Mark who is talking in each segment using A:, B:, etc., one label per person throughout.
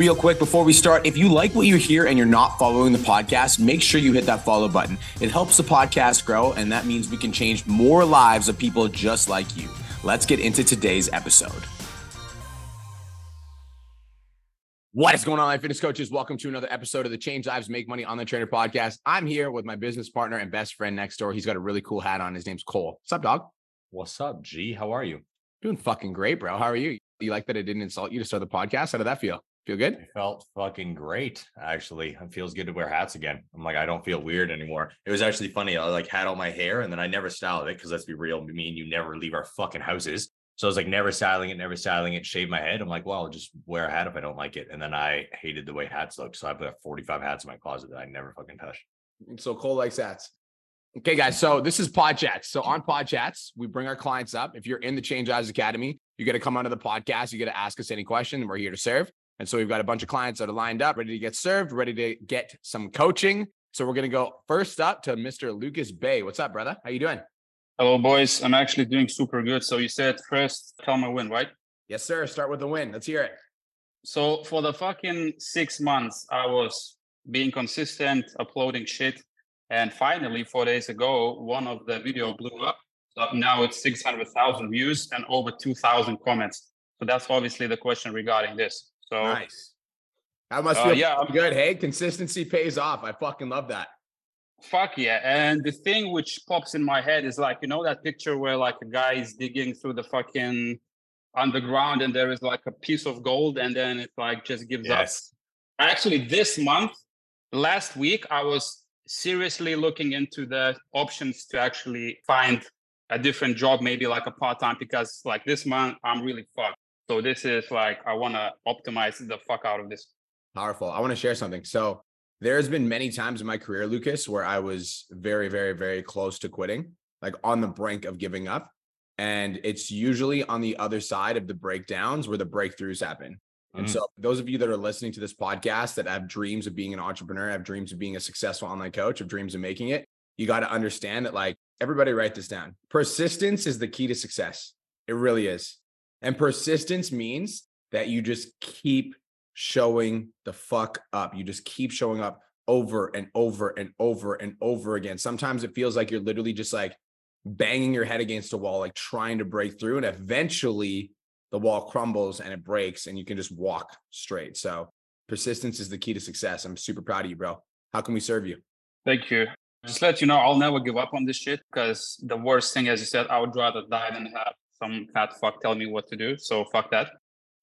A: Real quick before we start, if you like what you hear and you're not following the podcast, make sure you hit that follow button. It helps the podcast grow, and that means we can change more lives of people just like you. Let's get into today's episode. What is going on, Fitness Coaches? Welcome to another episode of the Change Lives Make Money Online Trainer podcast. I'm here with my business partner and best friend next door. He's got a really cool hat on. His name's Cole. What's up, dog?
B: What's up, G? How are you?
A: Doing fucking great, bro. How are you? You like that I didn't insult you to start the podcast? How did that feel? Feel good?
B: I felt fucking great, actually. It feels good to wear hats again. I'm like, I don't feel weird anymore. It was actually funny. I like had all my hair and then I never styled it because let's be real, me and you never leave our fucking houses. So I was like, never styling it, never styling it, shave my head. I'm like, well, I'll just wear a hat if I don't like it. And then I hated the way hats look. So I have like 45 hats in my closet that I never fucking touch.
A: So Cole likes hats. Okay, guys. So this is Pod Chats. So on Pod Chats, we bring our clients up. If you're in the Change Lives Academy, you got to come onto the podcast. You got to ask us any question. We're here to serve. And so we've got a bunch of clients that are lined up, ready to get served, ready to get some coaching. So we're going to go first up to Mr. Lucas Bay. What's up, brother? How you doing?
C: Hello, boys. I'm actually doing super good. So you said first, tell my win, right?
A: Yes, sir. Start with the win. Let's hear it.
C: So for the fucking six months, I was being consistent, uploading shit. And finally, four days ago, one of the video blew up. So now it's 600,000 views and over 2,000 comments. So that's obviously the question regarding this. So
A: nice. That must
C: Uh,
A: feel
C: yeah,
A: yeah, good. Hey, consistency pays off. I fucking love that.
C: fuck yeah. And the thing which pops in my head is like, you know, that picture where like a guy is digging through the fucking underground and there is like a piece of gold and then it like just gives up. Actually, this month, last week, I was seriously looking into the options to actually find a different job, maybe like a part time, because like this month, I'm really fucked. So this is like, I want to optimize the fuck out of this.
A: Powerful. I want to share something. So there's been many times in my career, Lucas, where I was very, very, very close to quitting, like on the brink of giving up. And it's usually on the other side of the breakdowns where the breakthroughs happen. And
B: Mhm.
A: so, those of you that are listening to this podcast that have dreams of being an entrepreneur, have dreams of being a successful online coach, have dreams of making it, you got to understand that, like, everybody write this down. Persistence is the key to success. It really is. And persistence means that you just keep showing the fuck up. You just keep showing up over and over and over and over again. Sometimes it feels like you're literally just like banging your head against a wall, like trying to break through. And eventually the wall crumbles and it breaks and you can just walk straight. So persistence is the key to success. I'm super proud of you, bro. How can we serve you?
C: Thank you. Just let you know, I'll never give up on this shit because the worst thing, as you said, I would rather die than have some fat fuck tell me what to do. So fuck that.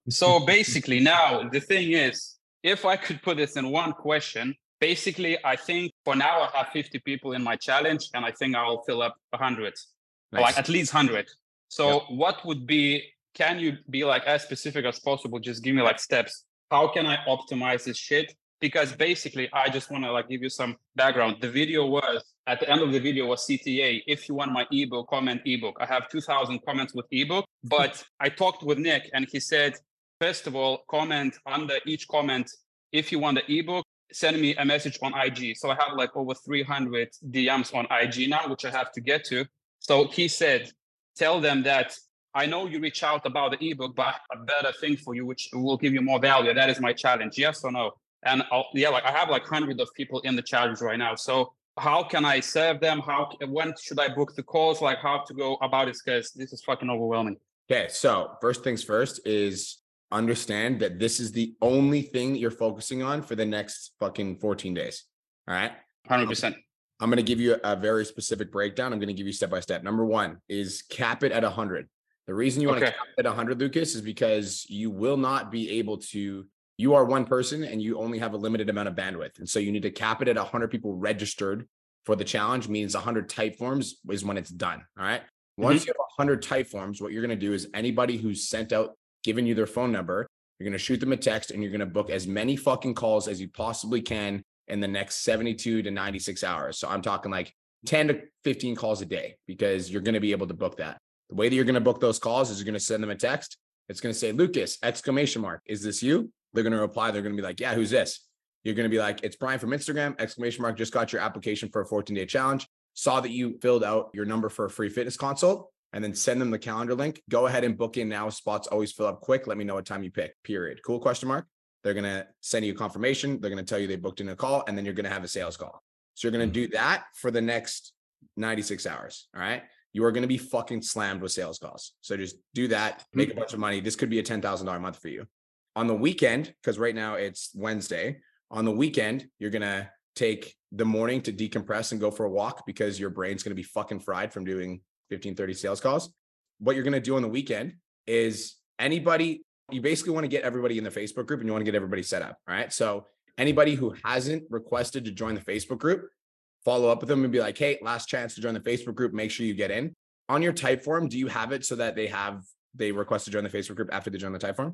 C: So basically, now the thing is, if I could put this in one question, basically, I think for now I have 50 people in my challenge, and I think I'll fill up 100, like at least 100. So what would be? Can you be like as specific as possible? Just give me like steps. How can I optimize this shit? Because basically, I just want to like give you some background. The video was at the end of the video was CTA. If you want my ebook, comment ebook. I have 2,000 comments with ebook, but I talked with Nick and he said, first of all, comment under each comment. If you want the ebook, send me a message on IG. So I have like over 300 DMs on IG now, which I have to get to. So he said, tell them that I know you reach out about the ebook, but a better thing for you, which will give you more value. That is my challenge. Yes or no? And I'll, yeah, like I have like hundreds of people in the challenge right now. So how can I serve them? How when should I book the calls? Like how to go about this Because this is fucking overwhelming.
A: Okay, so first things first is understand that this is the only thing that you're focusing on for the next fucking 14 days. All right.
C: Hundred um, percent.
A: I'm going to give you a very specific breakdown. I'm going to give you step by step. Number one is cap it at 100. The reason you want to cap it at 100, Lucas, is because you will not be able to. You are one person and you only have a limited amount of bandwidth. And so you need to cap it at 100 people registered for the challenge, means 100 Typeforms is when it's done. All right. Once mm-hmm. you have 100 Typeforms, what you're going to do is anybody who's sent out, given you their phone number, you're going to shoot them a text and you're going to book as many fucking calls as you possibly can in the next 72 to 96 hours. So I'm talking like 10 to 15 calls a day because you're going to be able to book that. The way that you're going to book those calls is you're going to send them a text. It's going to say, Lucas, exclamation mark. Is this you? They're going to reply. They're going to be like, yeah, who's this? You're going to be like, it's Brian from Instagram, exclamation mark, just got your application for a 14 day challenge. Saw that you filled out your number for a free fitness consult and then send them the calendar link. Go ahead and book in now. Spots always fill up quick. Let me know what time you pick, period. Cool question mark? They're going to send you a confirmation. They're going to tell you they booked in a call and then you're going to have a sales call. So you're going to mm-hmm. do that for the next 96 hours. All right. You are going to be fucking slammed with sales calls. So just do that, make a mm-hmm. bunch of money. This could be a $10,000 month for you. On the weekend, because right now it's Wednesday, on the weekend, you're going to take the morning to decompress and go for a walk because your brain's going to be fucking fried from doing 15, 30 sales calls. What you're going to do on the weekend is anybody, you basically want to get everybody in the Facebook group and you want to get everybody set up. All right. So anybody who hasn't requested to join the Facebook group, follow up with them and be like, hey, last chance to join the Facebook group. Make sure you get in. On your Typeform, do you have it so that they have they request to join the Facebook group after they join the Typeform?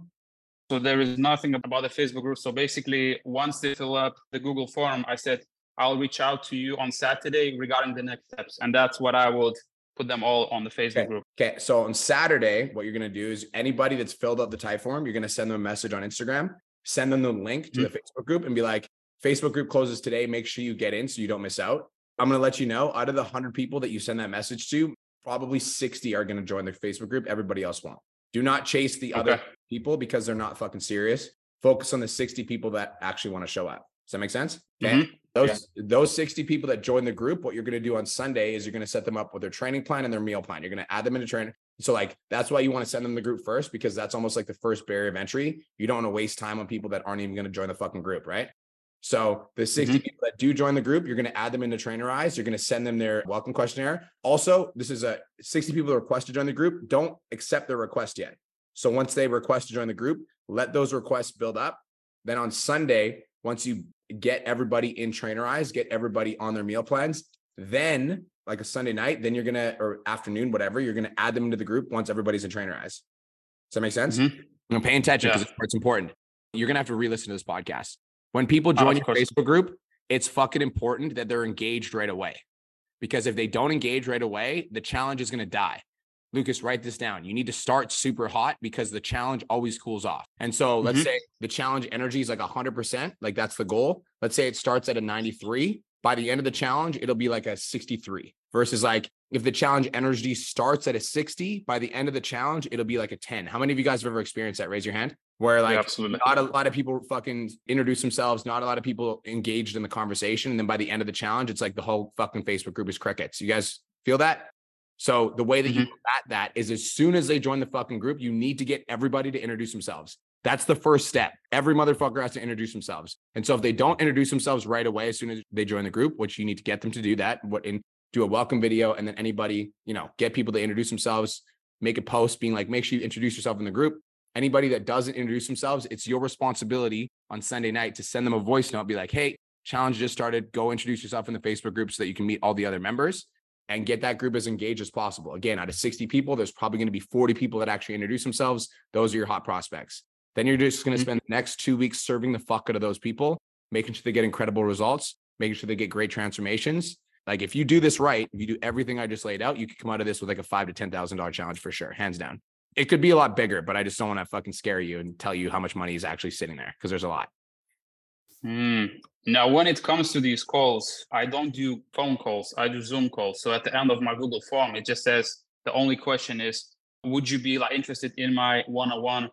C: So there is nothing about the Facebook group. So basically, once they fill up the Google form, I said I'll reach out to you on Saturday regarding the next steps, and that's what I would put them all on the Facebook
A: okay.
C: group.
A: Okay. So on Saturday, what you're going to do is anybody that's filled out the Typeform, you're going to send them a message on Instagram, send them the link to mm-hmm. the Facebook group and be like, Facebook group closes today. Make sure you get in so you don't miss out. I'm going to let you know out of the 100 people that you send that message to, probably 60 are going to join the Facebook group. Everybody else won't. Do not chase the okay. other people because they're not fucking serious. Focus on the 60 people that actually want to show up. Does that make sense? Okay. Mm-hmm. Those yeah. those 60 people that join the group, what you're going to do on Sunday is you're going to set them up with their Trainerize plan and their meal plan. You're going to add them into training. So like that's why you want to send them the group first because that's almost like the first barrier of entry. You don't want to waste time on people that aren't even going to join the fucking group, right? So the 60 mm-hmm. people that do join the group, you're going to add them into Trainerize. You're going to send them their welcome questionnaire. Also, this is a 60 people that request to join the group. Don't accept their request yet. So once they request to join the group, let those requests build up. Then on Sunday, once you get everybody in Trainerize, get everybody on their meal plans, then like a Sunday night, then you're gonna or afternoon, whatever, you're gonna add them into the group once everybody's in Trainerize. Does that make sense? Mm-hmm. I'm paying attention because yeah. it's important. You're gonna have to re-listen to this podcast. When people oh, join oh, your Facebook group, it's fucking important that they're engaged right away. Because if they don't engage right away, the challenge is gonna die. Lucas, write this down. You need to start super hot because the challenge always cools off. And so let's mm-hmm. say the challenge energy is like 100%, like that's the goal. Let's say it starts at a 93. By the end of the challenge, it'll be like a 63 versus like if the challenge energy starts at a 60, by the end of the challenge, it'll be like a 10. How many of you guys have ever experienced that? Raise your hand. Where like yeah, absolutely. not a lot of people fucking introduce themselves, not a lot of people engaged in the conversation. And then by the end of the challenge, it's like the whole fucking Facebook group is crickets. You guys feel that? So the way that mm-hmm. you combat that is as soon as they join the fucking group, you need to get everybody to introduce themselves. That's the first step. Every motherfucker has to introduce themselves. And so if they don't introduce themselves right away as soon as they join the group, which you need to get them to do that, what in do a welcome video and then anybody, you know, get people to introduce themselves, make a post being like, make sure you introduce yourself in the group. Anybody that doesn't introduce themselves, it's your responsibility on Sunday night to send them a voice note, be like, hey, challenge just started. Go introduce yourself in the Facebook group so that you can meet all the other members and get that group as engaged as possible. Again, out of 60 people, there's probably going to be 40 people that actually introduce themselves. Those are your hot prospects. Then you're just going to mm-hmm. spend the next two weeks serving the fuck out of those people, making sure they get incredible results, making sure they get great transformations. Like if you do this right, if you do everything I just laid out, you could come out of this with like a five to ten thousand dollar challenge for sure, hands down. It could be a lot bigger, but I just don't want to fucking scare you and tell you how much money is actually sitting there because there's a lot.
C: Mm, now, when it comes to these calls, I don't do phone calls, I do Zoom calls. So at the end of my Google form, it just says the only question is, would you be like interested in my one-on-one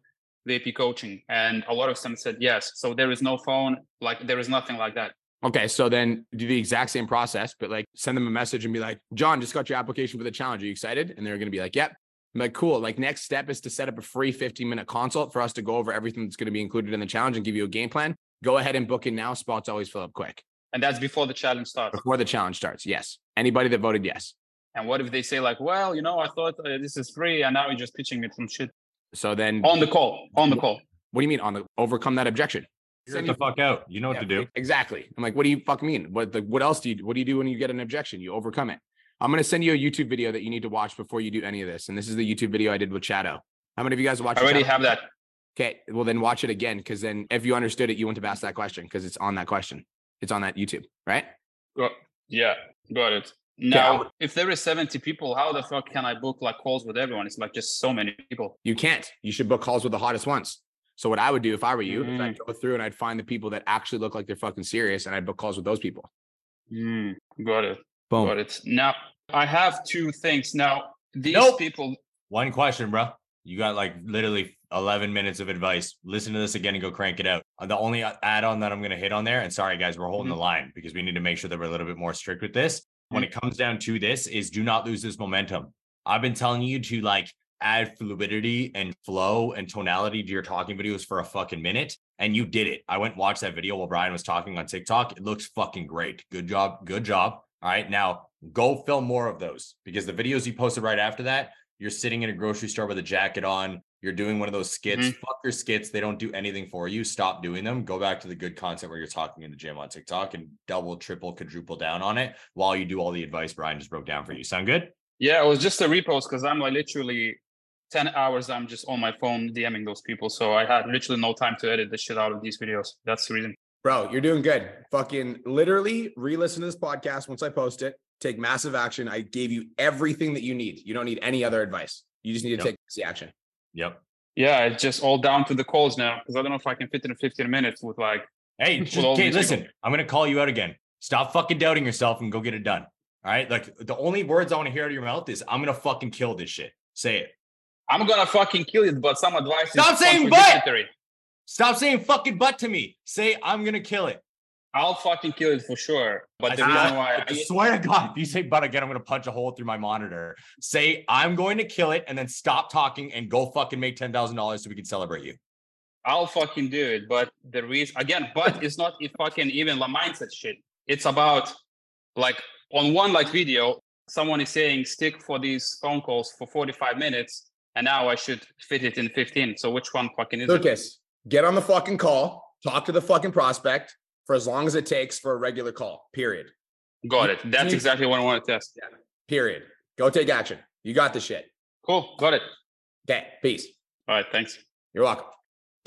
C: VP coaching? And a lot of them said yes. So there is no phone, like there is nothing like that.
A: Okay, so then do the exact same process, but like send them a message and be like, John, just got your application for the challenge. Are you excited? And they're going to be like, yep. I'm like, cool. Like, next step is to set up a free 15 minute consult for us to go over everything that's going to be included in the challenge and give you a game plan go ahead and book it now. Spots always fill up quick.
C: And that's before the challenge starts.
A: Before the challenge starts, yes. Anybody that voted yes.
C: And what if they say like, well, you know, I thought uh, this is free, and now you're just pitching me some shit.
A: So then
C: on the call, on the call.
A: What do you mean on the overcome that objection?
B: Get the fuck out. You know yeah, what to do.
A: Exactly. I'm like, what do you fuck mean? What the, what else do you what do you do when you get an objection? You overcome it. I'm gonna send you a YouTube video that you need to watch before you do any of this. And this is the YouTube video I did with Shadow. How many of you guys watch?
C: I already have that.
A: Okay, well then watch it again because then if you understood it, you wouldn't have asked that question because it's on that question. It's on that YouTube, right?
C: Got, yeah, got it. Now, okay. if there is 70 people, how the fuck can I book like calls with everyone? It's like just so many people.
A: You can't. You should book calls with the hottest ones. So what I would do if I were you, mm. I'd go through and I'd find the people that actually look like they're fucking serious and I'd book calls with those people.
C: Mm, got it. Boom. Got it. Now I have two things. Now these nope. people.
B: One question, bro. You got like literally 11 minutes of advice. Listen to this again and go crank it out. Uh, The only add on that I'm going to hit on there, and sorry guys, we're holding
C: Mhm.
B: the line because we need to make sure that we're a little bit more strict with this. When it comes down to this, is do not lose this momentum. I've been telling you to like add fluidity and flow and tonality to your talking videos for a fucking minute, and you did it. I went and watched that video while Brian was talking on TikTok. It looks fucking great. Good job. Good job. All right, now go film more of those because the videos you posted right after that, you're sitting in a grocery store with a jacket on. You're doing one of those skits.
C: Mhm.
B: Fuck your skits. They don't do anything for you. Stop doing them. Go back to the good content where you're talking in the gym on TikTok and double, triple, quadruple down on it while you do all the advice Brian just broke down for you. Sound good?
C: Yeah, it was just a repost because I'm like literally 10 hours I'm just on my phone DMing those people. So I had literally no time to edit the shit out of these videos. That's the reason.
A: Bro, you're doing good. Fucking literally re-listen to this podcast once I post it. Take massive action. I gave you everything that you need. You don't need any other advice. You just need to
B: Yep.
A: take the action.
B: Yep.
C: Yeah, it's just all down to the calls now because I don't know if I can fit in 15 minutes with like,
B: Hey,
C: With
B: just,
C: all
B: okay, listen,
C: people.
B: I'm going to call you out again. Stop fucking doubting yourself and go get it done. All right. Like the only words I want to hear out of your mouth is I'm going to fucking kill this shit. Say it.
C: I'm gonna fucking kill it, but some advice
B: Stop
C: is
B: saying but! Stop saying fucking butt to me. Say I'm to kill it.
C: I'll fucking kill it for sure. But
B: I
C: the reason why
B: I swear to God, if you say butt again, I'm to punch a hole through my monitor. Say I'm going to kill it and then stop talking and go fucking make $10,000 so we can celebrate you.
C: I'll fucking do it. But the reason again, but it's not if fucking even la mindset shit. It's about like on one like video, someone is saying stick for these phone calls for 45 minutes, and now I should fit it in 15. So which one fucking is it?
A: Lucas, get on the fucking call. Talk to the fucking prospect for as long as it takes for a regular call. Period.
C: Got it. That's exactly what I want to test. Yeah.
A: Period. Go take action. You got the shit.
C: Cool. Got it.
A: Okay. Peace.
C: All right. Thanks.
A: You're welcome.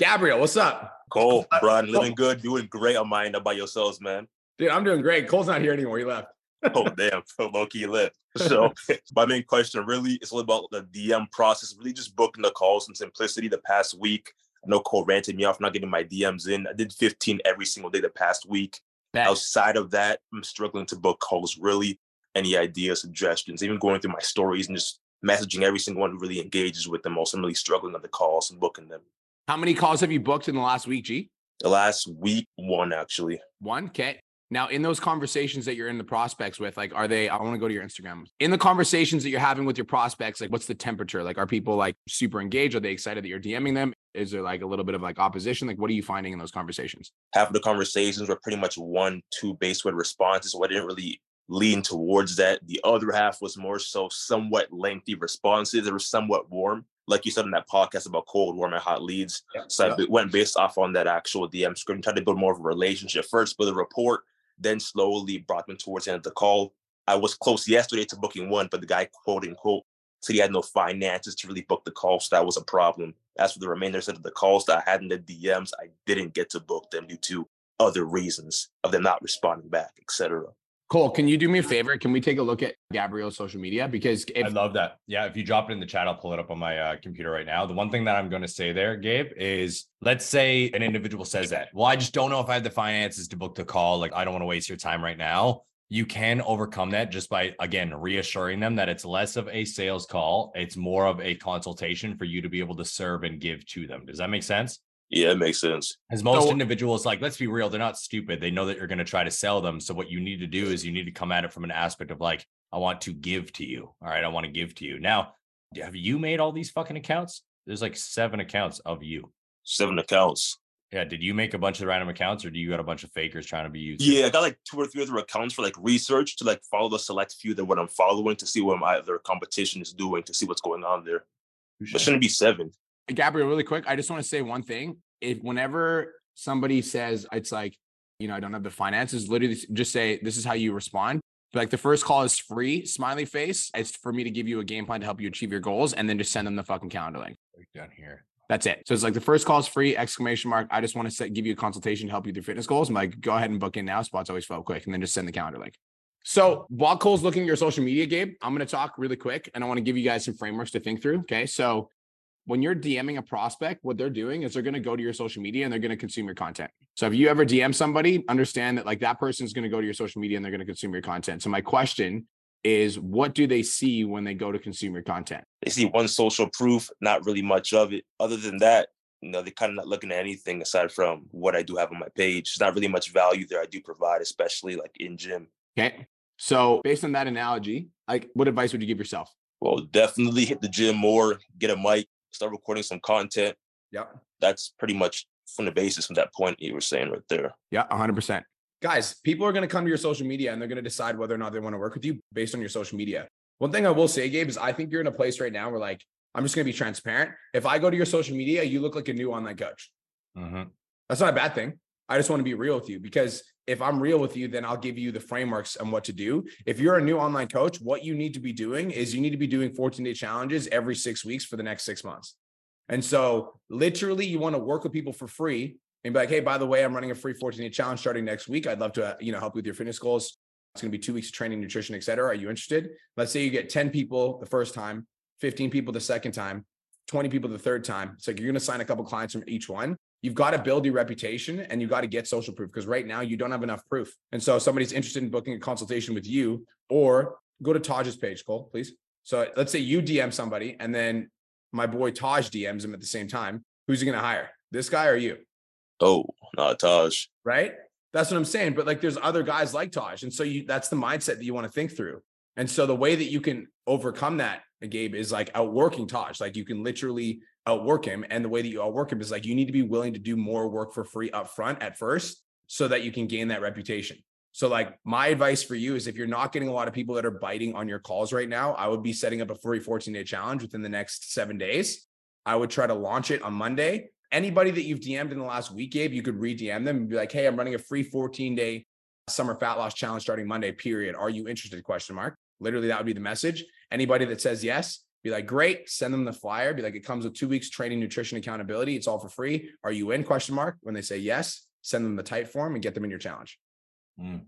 A: Gabriel, what's up?
D: Cole, Brian, living good, doing great on mine about yourselves, man.
A: Dude, I'm doing great. Cole's not here anymore. He left.
D: Oh damn, so low key lit. So my main question really is all about the DM process, really just booking the calls and simplicity. The past week, I know Cole ranted me off not getting my DMs in. I did 15 every single day the past week. Outside of that, I'm struggling to book calls. Really, any ideas, suggestions, even going through my stories and just messaging every single one who really engages with them. Also, I'm really struggling on the calls and booking them.
A: How many calls have you booked in the last week, G?
D: The last week, one actually.
A: One. Okay. Now, in those conversations that you're in the prospects with, like, are they? I want to go to your Instagram. In the conversations that you're having with your prospects, like, what's the temperature? Like, are people like super engaged? Are they excited that you're DMing them? Is there like a little bit of like opposition? Like, what are you finding in those conversations?
D: half of the conversations were pretty much one, two base with responses. So I didn't really lean towards that. The other half was more so somewhat lengthy responses. They were somewhat warm. Like you said in that podcast about cold, warm, and hot leads. So I b- went based off on that actual DM script and tried to build more of a relationship first, build a rapport, then slowly brought them towards the end of the call. I was close yesterday to booking one, but the guy, quote unquote, said he had no finances to really book the call. So that was a problem. As for the remainder of the calls that I had in the DMs, I didn't get to book them due to other reasons of them not responding back, etc.
A: Cole, can you do me a favor? Can we take a look at Gabriel's social media? Because
B: I love that. Yeah, if you drop it in the chat, I'll pull it up on my uh, computer right now. The one thing that I'm going to say there, Gabe, is let's say an individual says that. Well, I just don't know if I have the finances to book the call. Like, I don't want to waste your time right now. You can overcome that just by, again, reassuring them that it's less of a sales call. It's more of a consultation for you to be able to serve and give to them. Does that make sense?
D: Yeah, it makes sense.
B: As most
A: So-
B: individuals, like, let's be real, they're not stupid. They know that you're going to try to sell them. So, what you need to do is you need to come at it from an aspect of like, I want to give to you. All right. I want to give to you. Now, have you made all these fucking accounts? There's like seven accounts of you.
D: Seven accounts.
B: Yeah. Did you make a bunch of random accounts or do you got a bunch of fakers trying to be used?
D: Yeah, I got like two or three other accounts for like research to like follow the select few that what I'm following to see what my other competition is doing to see what's going on there. But shouldn't be seven.
A: Gabriel, really quick, I just want to say one thing. If whenever somebody says it's like, you know, I don't have the finances, literally just say this is how you respond. Like the first call is free, smiley face. It's for me to give you a game plan to help you achieve your goals, and then just send them the fucking calendar link.
B: Right down here.
A: That's it. So it's like the first call is free, exclamation mark. I just want to set, give you a consultation to help you with your fitness goals. I'm like, go ahead and book in now. Spots always fill up quick, and then just send the calendar link. So while Cole's looking at your social media, Gabe, I'm going to talk really quick, and I want to give you guys some frameworks to think through. Okay, so when you're DMing a prospect, what they're doing is they're going to go to your social media and they're going to consume your content. So if you ever DM somebody, understand that like that person's going to go to your social media and they're going to consume your content. So my question is, what do they see when they go to consume your content?
D: They see one social proof, not really much of it. Other than that, you know, they're kind of not looking at anything aside from what I do have on my page. There's not really much value there I do provide, especially like in gym.
A: Okay. So based on that analogy, like what advice would you give yourself?
D: Well, definitely hit the gym more, get a mic, start recording some content.
A: Yep.
D: That's pretty much from the basis from that point you were saying right there.
A: Yeah, 100%. Guys, people are going to come to your social media and they're going to decide whether or not they want to work with you based on your social media. One thing I will say, Gabe, is I think you're in a place right now where like, I'm just going to be transparent. If I go to your social media, you look like a new online coach.
B: Mhm.
A: That's not a bad thing. I just want to be real with you because if I'm real with you, then I'll give you the frameworks on what to do. If you're a new online coach, what you need to be doing is you need to be doing 14 day challenges every six weeks for the next six months. And so, literally, you want to work with people for free and be like, hey, by the way, I'm running a free 14 day challenge starting next week. I'd love to, you know, help you with your fitness goals. It's going to be two weeks of training, nutrition, et cetera. Are you interested? Let's say you get 10 people the first time, 15 people the second time, 20 people the third time. Like you're going to sign a couple clients from each one. You've got to build your reputation and you got to get social proof because right now you don't have enough proof. And so, if somebody's interested in booking a consultation with you, or go to Taj's page, Cole, please. So, let's say you DM somebody and then my boy Taj DMs him at the same time. Who's he going to hire? This guy or you?
D: Oh, not Taj.
A: right? That's what I'm saying. But like there's other guys like Taj. And so you that's the mindset that you want to think through. And so the way that you can overcome that, Gabe, is like outworking Taj. Like you can literally outwork him. And the way that you outwork him is like you need to be willing to do more work for free up front at first so that you can gain that reputation. So like my advice for you is if you're not getting a lot of people that are biting on your calls right now, I would be setting up a free 14 day challenge within the next seven days. I would try to launch it on Monday anybody that you've DM'd in the last week, Gabe, you could re-DM them and be like, hey, I'm running a free 14 day summer fat loss challenge starting Monday, period. Are you interested? Question mark. Literally, that would be the message. Anybody that says yes, be like, great, send them the flyer. Be like, it comes with two weeks training, nutrition, accountability. It's all for free. Are you in? Question mark. When they say yes, send them the Typeform and get them in your challenge.
B: Mm.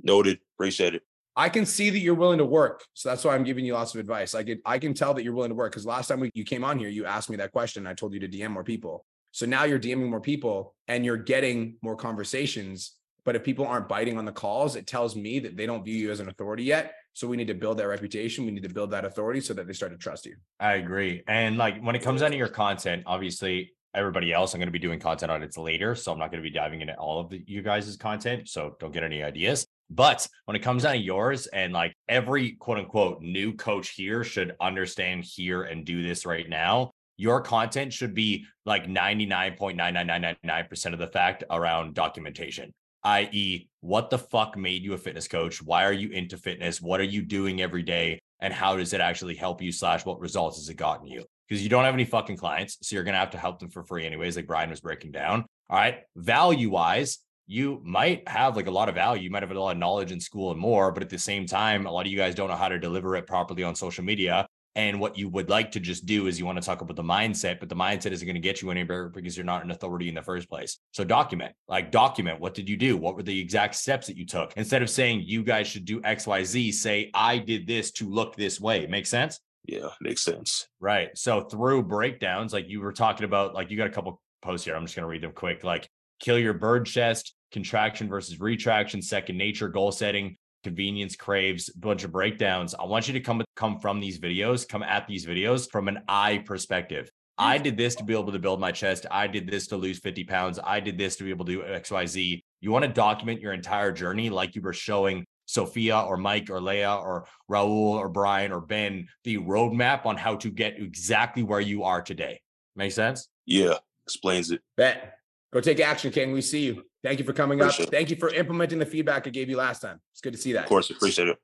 D: Noted. Appreciate it.
A: I can see that you're willing to work. So that's why I'm giving you lots of advice. I can I can tell that you're willing to work because last time we, you came on here, you asked me that question. I told you to DM more people. So now you're DMing more people and you're getting more conversations. But if people aren't biting on the calls, it tells me that they don't view you as an authority yet. So we need to build that reputation. We need to build that authority so that they start to trust you.
B: I agree. And like when it comes down to your content, obviously everybody else, I'm going to be doing content on it later. So I'm not going to be diving into all of the, you guys' content. So don't get any ideas. But when it comes down to yours and like every quote unquote new coach here should understand here and do this right now. Your content should be like 99.99999% of the fact around documentation, i.e., what the fuck made you a fitness coach? Why are you into fitness? What are you doing every day? And how does it actually help you? Slash, what results has it gotten you? Because you don't have any fucking clients. So you're going to have to help them for free, anyways, like Brian was breaking down. All right. Value wise, you might have like a lot of value. You might have a lot of knowledge in school and more, but at the same time, a lot of you guys don't know how to deliver it properly on social media. And what you would like to just do is you want to talk about the mindset, but the mindset isn't going to get you anywhere because you're not an authority in the first place. So document, like document what did you do? What were the exact steps that you took? Instead of saying you guys should do XYZ, say I did this to look this way. Make sense?
D: Yeah, makes sense.
B: Right. So through breakdowns, like you were talking about, like you got a couple posts here. I'm just going to read them quick. Like kill your bird chest, contraction versus retraction, second nature, goal setting, convenience craves, bunch of breakdowns. I want you to come come from these videos, come at these videos from an I perspective. I did this to be able to build my chest. I did this to lose 50 pounds. I did this to be able to do XYZ. You want to document your entire journey like you were showing Sophia or Mike or Leah or Raul or Brian or Ben the roadmap on how to get exactly where you are today. Make sense?
D: Yeah, explains it.
A: Bet. Go take action, King. We see you. Thank you for coming
D: Appreciate
A: up.
D: it.
A: Thank you for implementing the feedback I gave you last time. It's good to see that.
D: Of course, appreciate it.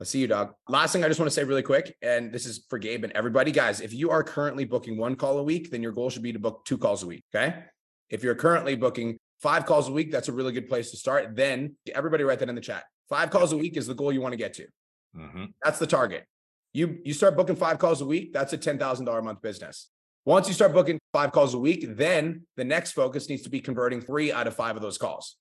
A: I see you, dog. Last thing I just want to say really quick, and this is for Gabe and everybody, guys. If you are currently booking one call a week, then your goal should be to book two calls a week. Okay. If you're currently booking five calls a week, that's a really good place to start. Then everybody write that in the chat. Five calls a week is the goal you want to get to.
B: Mhm.
A: That's the target. You you start booking five calls a week, that's a ten thousand dollar a month business. Once you start booking five calls a week, then the next focus needs to be converting three out of five of those calls.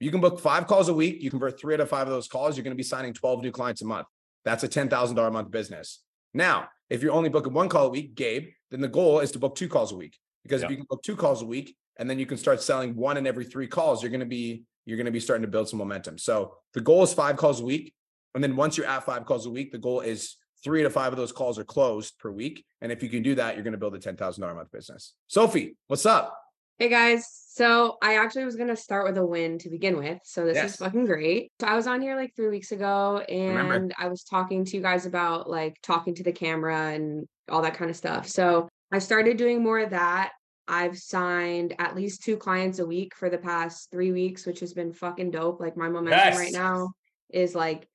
A: You can book five calls a week, you convert three out of five of those calls, you're going to be signing 12 new clients a month. That's a $10,000 a month business. Now, if you're only booking one call a week, Gabe, then the goal is to book two calls a week. Because if you can book two calls a week and then you can start selling one in every three calls, you're going to be you're going to be starting to build some momentum. So the goal is five calls a week. And then once you're at five calls a week, the goal is three to five of those calls are closed per week. And if you can do that, you're going to build a $10,000 a month business. Sophie, what's up?
E: Hey guys. So I actually was gonna start with a win to begin with. So this
A: Yes.
E: is fucking great. So I was on here like three weeks ago
A: Remember.
E: and I was talking to you guys about like talking to the camera and all that kind of stuff. So I started doing more of that. I've signed at least two clients a week for the past three weeks, which has been fucking dope. Like my momentum right now is like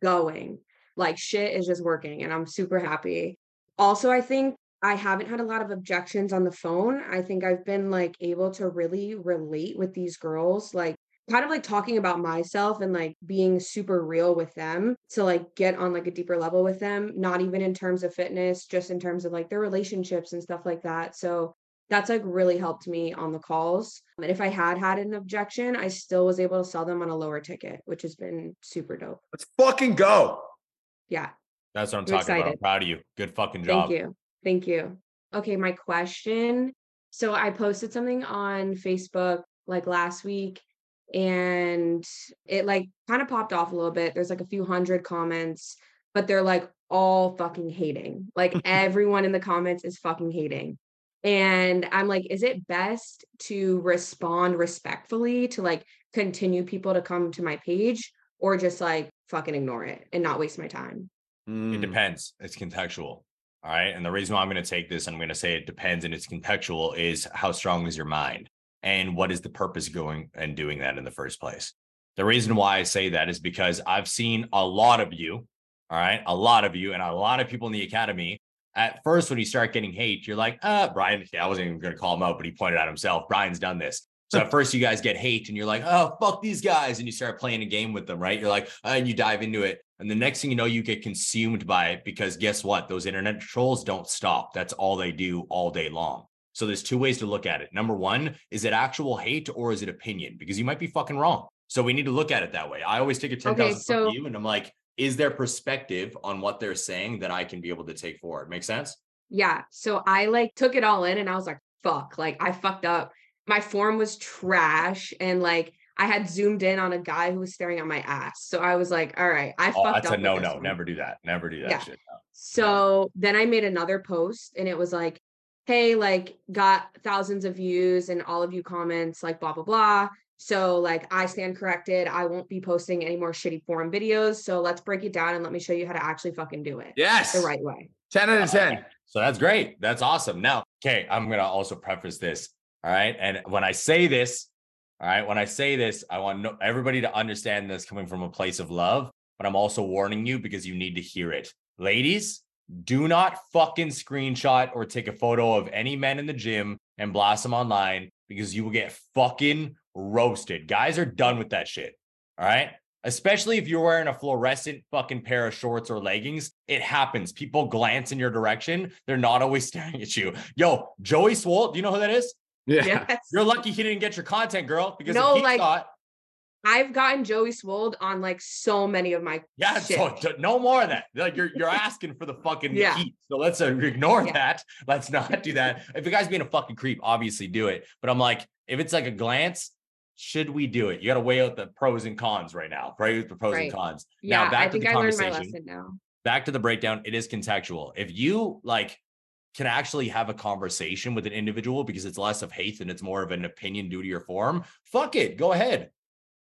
E: going. Like shit is just working and I'm super happy. Also, I think I haven't had a lot of objections on the phone. I think I've been like able to really relate with these girls, like kind of like talking about myself and like being super real with them to like get on like a deeper level with them, not even in terms of fitness, just in terms of like their relationships and stuff like that. So that's like really helped me on the calls. And if I had had an objection, I still was able to sell them on a lower ticket, which has been super dope.
A: Let's fucking go.
E: Yeah.
B: That's what I'm
E: I'm
B: talking about. I'm proud of you. Good fucking job.
E: Thank you. Thank you. Okay, my question. So I posted something on Facebook like last week and it like kind of popped off a little bit. There's like a few hundred comments, but they're like all fucking hating. Like everyone in the comments is fucking hating. And I'm like, is it best to respond respectfully to like continue people to come to my page or just like fucking ignore it and not waste my time?
B: It
A: Mm.
B: depends. It's contextual. All right. And the reason why I'm going to take this, and I'm going to say it depends and it's contextual is how strong is your mind and what is the purpose of going and doing that in the first place. The reason why I say that is because I've seen a lot of you, all right, a lot of you and a lot of people in the academy. At first, when you start getting hate, you're like, uh, Brian, yeah, I wasn't even going to call him out, but he pointed out himself. Brian's done this. So at first, you guys get hate and you're like, oh, fuck these guys. And you start playing a game with them, right? You're like, uh, and you dive into it. And the next thing you know, you get consumed by it because guess what? Those internet trolls don't stop. That's all they do all day long. So there's two ways to look at it. Number one, is it actual hate or is it opinion? Because you might be fucking wrong. So we need to look at it that way. I always take a 10,000
E: Okay,
B: foot
E: so-
B: view and I'm like, is there perspective on what they're saying that I can be able to take forward? Make sense?
E: Yeah. So I like took it all in and I was like, fuck, like I fucked up. My form was trash and like I had zoomed in on a guy who was staring at my ass. So I was like, all right, I
B: Oh,
E: fucked
B: that's
E: up.
B: a no, no.
E: one.
B: Never do that. Never do that
E: Yeah.
B: shit. no.
E: So then I made another post and it was like, hey, like got thousands of views and all of you comments, like blah, blah, blah. So like I stand corrected. I won't be posting any more shitty forum videos. So let's break it down and let me show you how to actually fucking do it
A: Yes.
E: the right way.
A: 10 out of 10.
B: So that's great. That's awesome. Now, okay, I'm going to also preface this. All right. And when I say this, all right, when I say this, I want everybody to understand this coming from a place of love, but I'm also warning you because you need to hear it. Ladies, do not fucking screenshot or take a photo of any men in the gym and blast them online because you will get fucking roasted. Guys are done with that shit. All right. Especially if you're wearing a fluorescent fucking pair of shorts or leggings, it happens. People glance in your direction. They're not always staring at you. Yo, Joey Swoll, do you know who that is?
A: Yeah.
E: Yes.
B: You're lucky he didn't get your content, girl. Because
E: No,
B: if he
E: like-
B: saw it,
E: I've gotten Joey Swoll on like so many of my
B: yeah,
E: shit.
B: so no more of that. Like you're you're asking for the fucking
E: Yeah.
B: heat. So let's uh, ignore
E: Yeah.
B: that. Let's not do that. If a guy's being a fucking creep, obviously do it. But I'm like, if it's like a glance, should we do it? You got to weigh out the pros and cons right now. Pros, the pros
E: Right.
B: and cons.
E: yeah,
B: now back
E: I
B: to
E: think
B: the
E: I learned my
B: conversation.
E: lesson now.
B: back to the breakdown it is contextual if you like can actually have a conversation with an individual because it's less of hate and it's more of an opinion due to your form fuck it go ahead.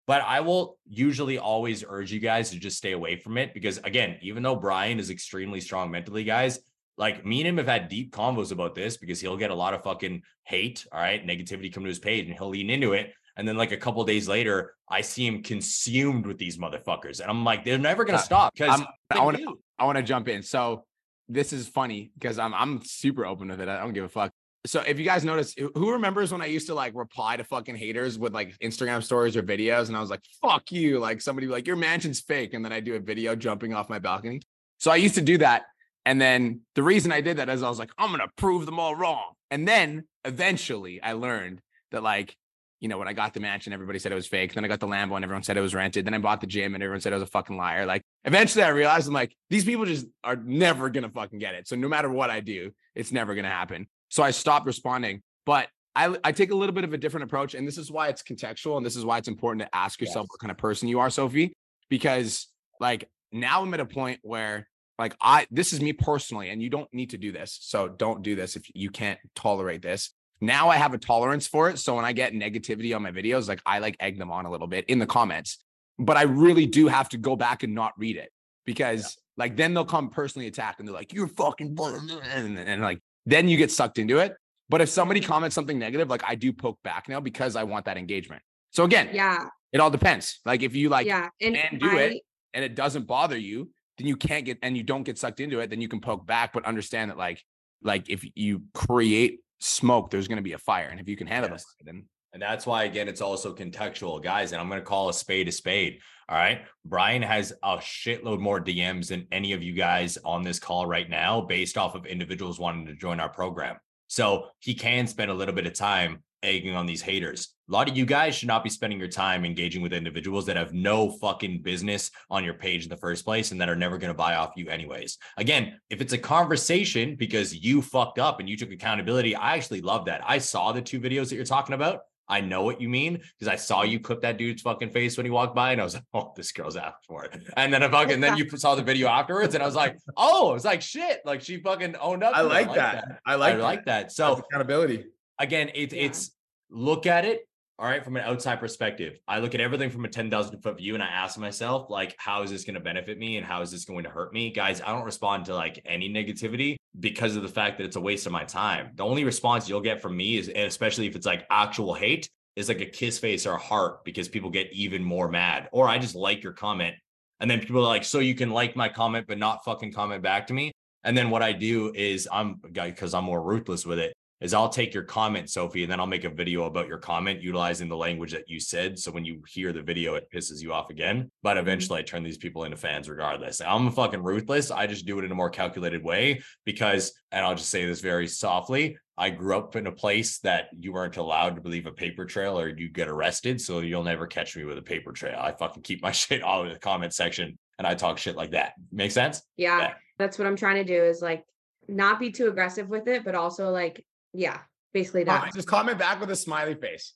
B: But i will usually always urge you guys to just stay away from it because again even though brian is extremely strong mentally guys like me and him have had deep convos about this because he'll get a lot of fucking hate all right negativity come to his page and he'll lean into it. And then like a couple days later i see him consumed with these motherfuckers and i'm like they're never gonna
A: Uh,
B: stop because
A: I want to I want to jump in. So this is funny because I'm I'm super open with it. I don't give a fuck. So if you guys notice, who- remembers when I used to like reply to fucking haters with like Instagram stories or videos, and I was like, "Fuck you!" Like somebody like, "Your mansion's fake," and then I do a video jumping off my balcony. So I used to do that, and then the reason I did that is I was like, "I'm gonna prove them all wrong," and then eventually I learned that like. You know, when I got the mansion, everybody said it was fake. Then I got the Lambo and everyone said it was rented. Then I bought the gym and everyone said I was a fucking liar. Like eventually I realized I'm like, these people just are never gonna fucking get it. So no matter what I do, it's never gonna happen. So I stopped responding. But I, I take a little bit of a different approach, and this is why it's contextual, and this is why it's important to ask yourself
B: Yes.
A: what kind of person you are, Sophie, because like now I'm at a point where like I this is me personally, and you don't need to do this. So don't do this if you can't tolerate this. Now I have a tolerance for it. So when I get negativity on my videos, like I like egg them on a little bit in the comments. But I really do have to go back and not read it because yeah. like then they'll come personally attack and they're like, you're fucking and, and like then you get sucked into it. But if somebody comments something negative, like I do poke back now because I want that engagement. So again,
E: yeah,
A: it all depends. Like if you like
E: yeah,
A: and, and do I, it and it doesn't bother you, then you can't get and you don't get sucked into it, then you can poke back, but understand that like like if you create smoke, there's going to be a fire, and if you can handle yes. then
B: and that's why again it's also contextual, guys. And I'm going to call a spade a spade. All right, Brian has a shitload more DMs than any of you guys on this call right now, based off of individuals wanting to join our program. So he can spend a little bit of time egging on these haters. A lot of you guys should not be spending your time engaging with individuals that have no fucking business on your page in the first place and that are never going to buy off you anyways. Again, if it's a conversation because you fucked up and you took accountability, I actually love that. I saw the two videos that you're talking about. I know what you mean because I saw you clip that dude's fucking face when he walked by, and I was like, "Oh, this girl's out for it." And then I fucking then you saw the video afterwards, and I was like, "Oh, it's like shit!" Like she fucking owned up.
A: I like, I like that. that. I like
B: I
A: that.
B: like that. So
A: That's accountability.
B: Again, it's yeah. it's look at it all right from an outside perspective. I look at everything from a 10,000 foot view and i ask myself like how is this going to benefit me and how is this going to hurt me? Guys i don't respond to like any negativity because of the fact that it's a waste of my time. The only response you'll get from me is and especially if it's like actual hate is like a kiss face or a heart because people get even more mad or i just like your comment and then people are like so you can like my comment but not fucking comment back to me? And then what i do is i'm because i'm more ruthless with it is I'll take your comment, Sophie, and then I'll make a video about your comment utilizing the language that you said. So when you hear the video, it pisses you off again. But mm-hmm. eventually I turn these people into fans regardless. I'm fucking ruthless. I just do it in a more calculated way because, and I'll just say this very softly, I grew up in a place that you weren't allowed to leave a paper trail or you get arrested. So you'll never catch me with a paper trail. I fucking keep my shit all in the comment section and I talk shit like that. Make sense?
E: Yeah, yeah. That's what I'm trying to do is like not be too aggressive with it, but also like yeah, basically that.
A: just comment back with a smiley face.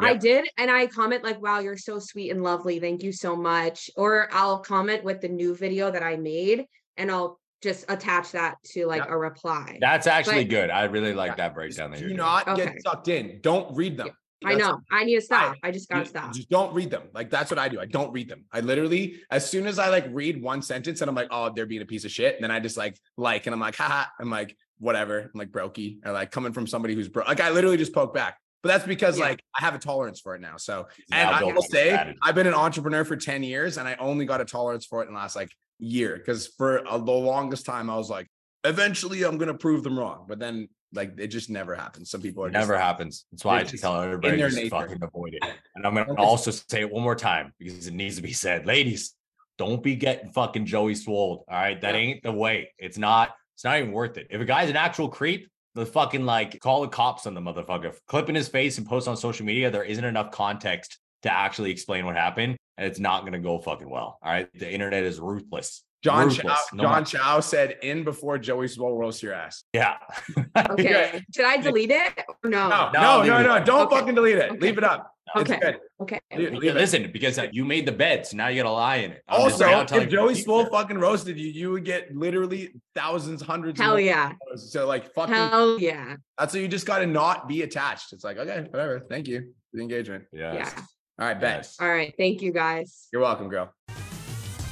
E: I did. And I comment like, wow, you're so sweet and lovely. Thank you so much. Or I'll comment with the new video that I made and I'll just attach that to like a reply.
B: That's actually but, good. I really like that breakdown.
A: That do not doing. get sucked in. Don't read them.
E: I know. I need to stop. I, I just gotta stop.
A: Just don't read them. Like that's what I do. I don't read them. I literally, as soon as I like read one sentence and I'm like, oh, they're being a piece of shit. And then I just like like and I'm like, haha. I'm like, whatever. I'm like brokey or like coming from somebody who's broke. Like I literally just poke back. But that's because yeah. like I have a tolerance for it now. So and I will say I've been an entrepreneur for 10 years and I only got a tolerance for it in the last like year. Cause for a, the longest time I was like, eventually I'm gonna prove them wrong. But then like it just never happens. Some people are
B: never
A: like,
B: happens. That's why I just tell everybody just nature. fucking avoid it. And I'm gonna also say it one more time because it needs to be said. Ladies, don't be getting fucking Joey swolled. All right. That yeah. ain't the way. It's not it's not even worth it. If a guy's an actual creep, the fucking like call the cops on the motherfucker, clip in his face and post on social media. There isn't enough context to actually explain what happened, and it's not going to go fucking well. All right, the internet is ruthless.
A: John Chow, no John Chow said in before Joey Swoll roast your ass.
B: Yeah.
E: okay. Should I delete it?
A: no? No, no, no, no. Don't okay. fucking delete it. Okay. Leave it up.
E: Okay. Okay.
B: Listen, because you made the bed, so now you got to lie in it.
A: I'm also, if Joey Swoll fucking roasted you, you would get literally thousands, hundreds.
E: Hell yeah.
A: So like fucking.
E: Hell yeah.
A: That's what you just got to not be attached. It's like okay, whatever. Thank you for the engagement.
B: Yes.
E: Yeah.
A: All right, bet. Yes.
E: All right. Thank you guys.
A: You're welcome, girl.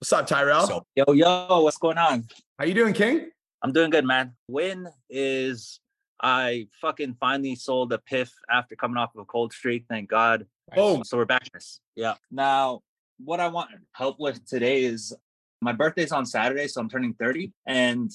A: What's up, Tyrell? So,
F: yo, yo, what's going on?
A: How you doing, King?
F: I'm doing good, man. Win is I fucking finally sold a PIF after coming off of a cold streak. Thank God.
A: Oh,
F: so we're back. Yeah. Now, what I want help with today is my birthday's on Saturday, so I'm turning 30, and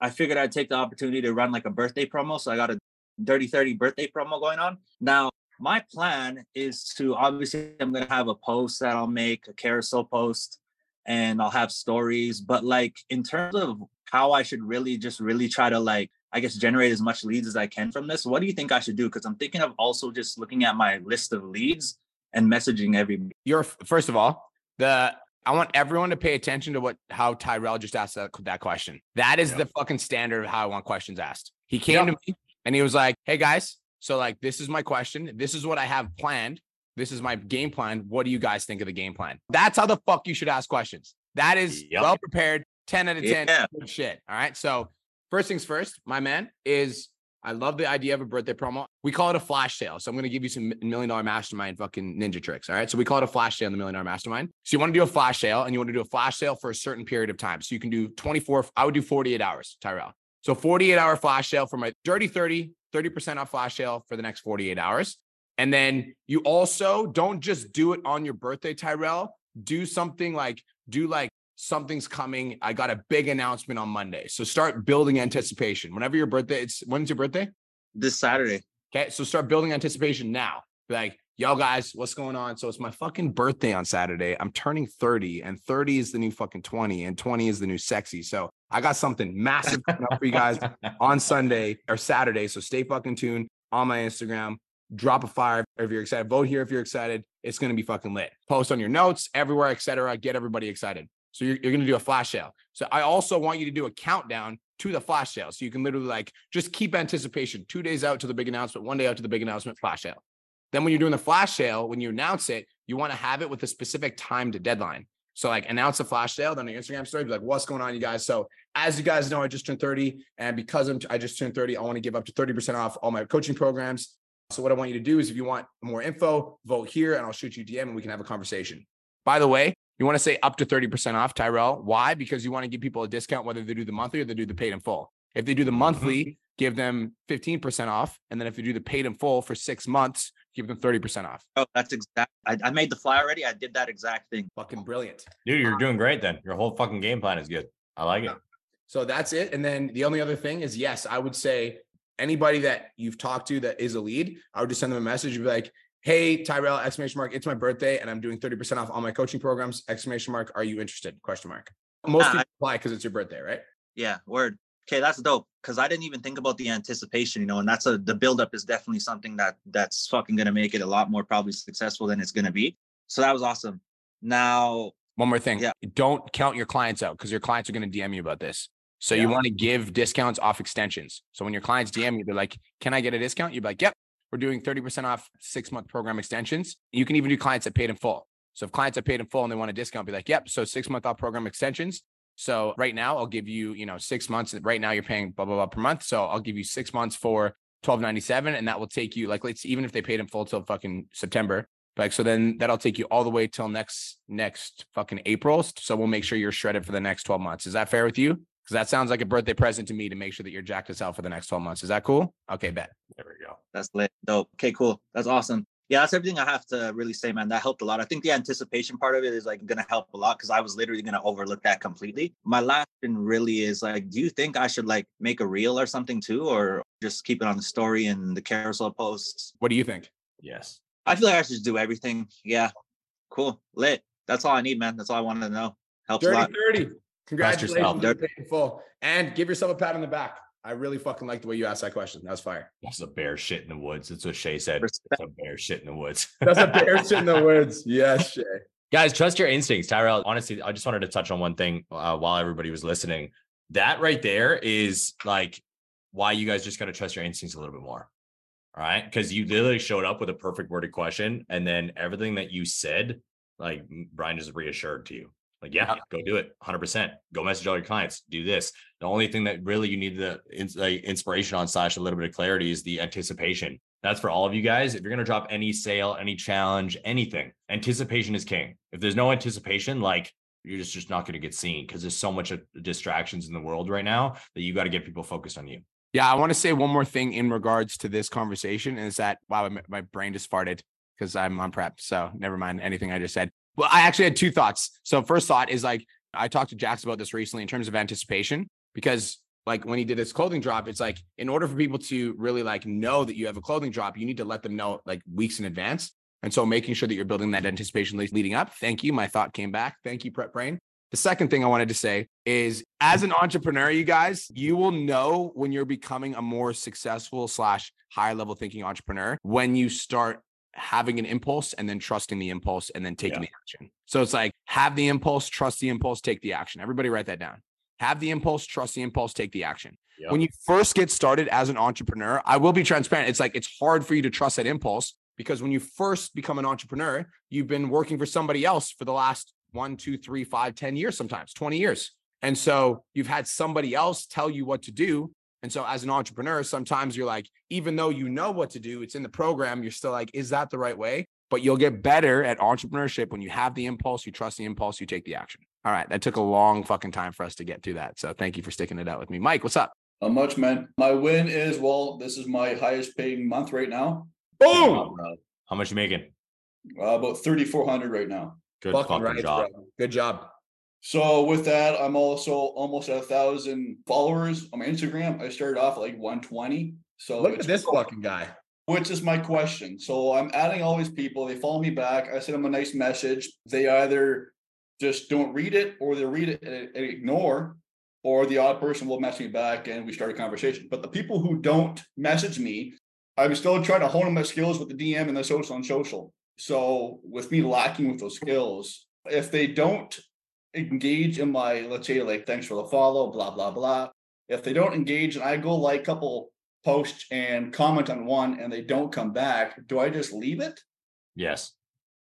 F: I figured I'd take the opportunity to run like a birthday promo. So I got a Dirty 30 birthday promo going on. Now, my plan is to obviously I'm gonna have a post that I'll make, a carousel post and I'll have stories. But like in terms of how I should really just really try to like, I guess, generate as much leads as I can from this, what do you think I should do? Because I'm thinking of also just looking at my list of leads and messaging every.
A: You're first of all, the I want everyone to pay attention to what how Tyrell just asked that, that question. That is
B: Yeah.
A: the fucking standard of how I want questions asked. He came to me and he was like, "Hey guys, so like this is my question. This is what I have planned. This is my game plan. What do you guys think of the game plan?" That's how the fuck you should ask questions. That is
B: Yep.
A: well prepared. Ten out of ten.
F: Yeah.
A: Good shit. All right. So first things first, my man is I love the idea of a birthday promo. We call it a flash sale. So I'm going to give you some million dollar mastermind fucking ninja tricks. All right. So we call it a flash sale in the million dollar mastermind. So you want to do a flash sale and you want to do a flash sale for a certain period of time. So you can do 24, I would do 48 hours, Tyrell. So 48 hour flash sale for my dirty 30, 30% off flash sale for the next 48 hours. And then you also don't just do it on your birthday, Tyrell. Do something like, do like something's coming. I got a big announcement on Monday. So start building anticipation. Whenever your birthday, it's when's your birthday?
F: This Saturday.
A: Okay. So start building anticipation now. Be like, yo, guys, what's going on? So it's my fucking birthday on Saturday. I'm turning 30, and 30 is the new fucking 20, and 20 is the new sexy. So I got something massive coming up for you guys on Sunday or Saturday. So stay fucking tuned on my Instagram. Drop a fire if you're excited. Vote here if you're excited. It's gonna be fucking lit. Post on your notes everywhere, etc. Get everybody excited. So you're, you're gonna do a flash sale. So I also want you to do a countdown to the flash sale. So you can literally like just keep anticipation. Two days out to the big announcement, one day out to the big announcement, flash sale. Then when you're doing the flash sale, when you announce it, you want to have it with a specific time to deadline. So like announce a flash sale, then your Instagram story, be like, what's going on, you guys? So as you guys know, I just turned 30. And because I'm, I just turned 30, I want to give up to 30% off all my coaching programs. So what I want you to do is if you want more info, vote here and I'll shoot you DM and we can have a conversation. By the way, you want to say up to 30% off, Tyrell. Why? Because you want to give people a discount, whether they do the monthly or they do the paid in full. If they do the monthly, mm-hmm. give them 15% off. And then if they do the paid in full for six months, give them 30% off.
F: Oh, that's exact. I, I made the fly already. I did that exact thing.
A: Fucking brilliant.
B: Dude, you're doing great then. Your whole fucking game plan is good. I like it.
A: So that's it. And then the only other thing is, yes, I would say anybody that you've talked to that is a lead, I would just send them a message and be like, hey, Tyrell, exclamation mark, it's my birthday and I'm doing 30% off all my coaching programs, exclamation mark, are you interested? Question mark. Most people apply because it's your birthday, right?
F: Yeah, word. Okay, that's dope. Cause I didn't even think about the anticipation, you know, and that's a the buildup is definitely something that that's fucking gonna make it a lot more probably successful than it's gonna be. So that was awesome. Now,
A: One more thing.
F: Yeah.
A: Don't count your clients out because your clients are going to DM you about this. So you want to give discounts off extensions. So when your clients DM you, they're like, can I get a discount? You're like, yep, we're doing 30% off six month program extensions. You can even do clients that paid in full. So if clients are paid in full and they want a discount, be like, yep, so six month off program extensions. So right now I'll give you, you know, six months. Right now you're paying blah, blah, blah per month. So I'll give you six months for 1297 and that will take you like, let's even if they paid in full till fucking September, like, so then that'll take you all the way till next, next fucking April. So we'll make sure you're shredded for the next 12 months. Is that fair with you? Because that sounds like a birthday present to me to make sure that you're jacked as hell for the next 12 months. Is that cool? Okay, bet.
B: There we go.
F: that's lit. Dope. Okay, cool. That's awesome. Yeah, that's everything I have to really say, man. That helped a lot. I think the anticipation part of it is like gonna help a lot because I was literally gonna overlook that completely. My last thing really is like, do you think I should like make a reel or something too, or just keep it on the story and the carousel posts?
A: What do you think?
B: Yes.
F: I feel like I should do everything. Yeah. Cool. Lit. That's all I need, man. That's all I wanted to know. Helps a lot.
A: 30. Congratulations.
B: yourself.
A: you're paid full. And give yourself a pat on the back. I really fucking like the way you asked that question. That was fire.
B: That's a bear shit in the woods. That's what Shay said.
F: Respect.
B: It's a bear shit in the woods.
A: That's a bear shit in the woods. Yes, Shay.
B: Guys, trust your instincts. Tyrell, honestly, I just wanted to touch on one thing uh, while everybody was listening. That right there is like why you guys just got to trust your instincts a little bit more. All right. Because you literally showed up with a perfect worded question. And then everything that you said, like Brian just reassured to you. Like, yeah, go do it 100%. Go message all your clients. Do this. The only thing that really you need the ins- inspiration on, slash a little bit of clarity, is the anticipation. That's for all of you guys. If you're going to drop any sale, any challenge, anything, anticipation is king. If there's no anticipation, like you're just, just not going to get seen because there's so much of distractions in the world right now that you got to get people focused on you.
A: Yeah, I want to say one more thing in regards to this conversation is that wow, my brain just farted because I'm on prep. So never mind anything I just said. Well, I actually had two thoughts. So first thought is like I talked to Jax about this recently in terms of anticipation because like when he did his clothing drop, it's like in order for people to really like know that you have a clothing drop, you need to let them know like weeks in advance. And so making sure that you're building that anticipation leading up. Thank you. My thought came back. Thank you, Prep Brain. The second thing I wanted to say is as an entrepreneur, you guys, you will know when you're becoming a more successful slash high level thinking entrepreneur when you start having an impulse and then trusting the impulse and then taking
G: Yeah.
A: the action. So it's like have the impulse, trust the impulse, take the action. Everybody write that down. Have the impulse, trust the impulse, take the action.
B: Yep.
A: When you first get started as an entrepreneur, I will be transparent. It's like it's hard for you to trust that impulse because when you first become an entrepreneur, you've been working for somebody else for the last one, two, three, five, ten years, sometimes 20 years. And so you've had somebody else tell you what to do. And so as an entrepreneur, sometimes you're like, even though you know what to do, it's in the program, you're still like, is that the right way? But you'll get better at entrepreneurship when you have the impulse, you trust the impulse, you take the action. All right. That took a long fucking time for us to get through that. So thank you for sticking it out with me. Mike, what's up?
G: Not much, man. My win is well, this is my highest paying month right now.
A: Boom.
B: How much you making?
G: Uh, about 3,400 right now.
B: Good
A: Fucking
B: fucking,
A: right,
B: job.
A: bro. Good job.
G: So with that, I'm also almost at a thousand followers on my Instagram. I started off at like 120. So
A: Look at this fucking guy.
G: which is my question. So I'm adding all these people. They follow me back. I send them a nice message. They either just don't read it, or they read it and, and ignore, or the odd person will message me back and we start a conversation. But the people who don't message me, I'm still trying to hone my skills with the DM and the social and social. So with me lacking with those skills, if they don't engage in my, let's say, like thanks for the follow, blah blah blah. If they don't engage and I go like a couple posts and comment on one and they don't come back, do I just leave it?
B: Yes.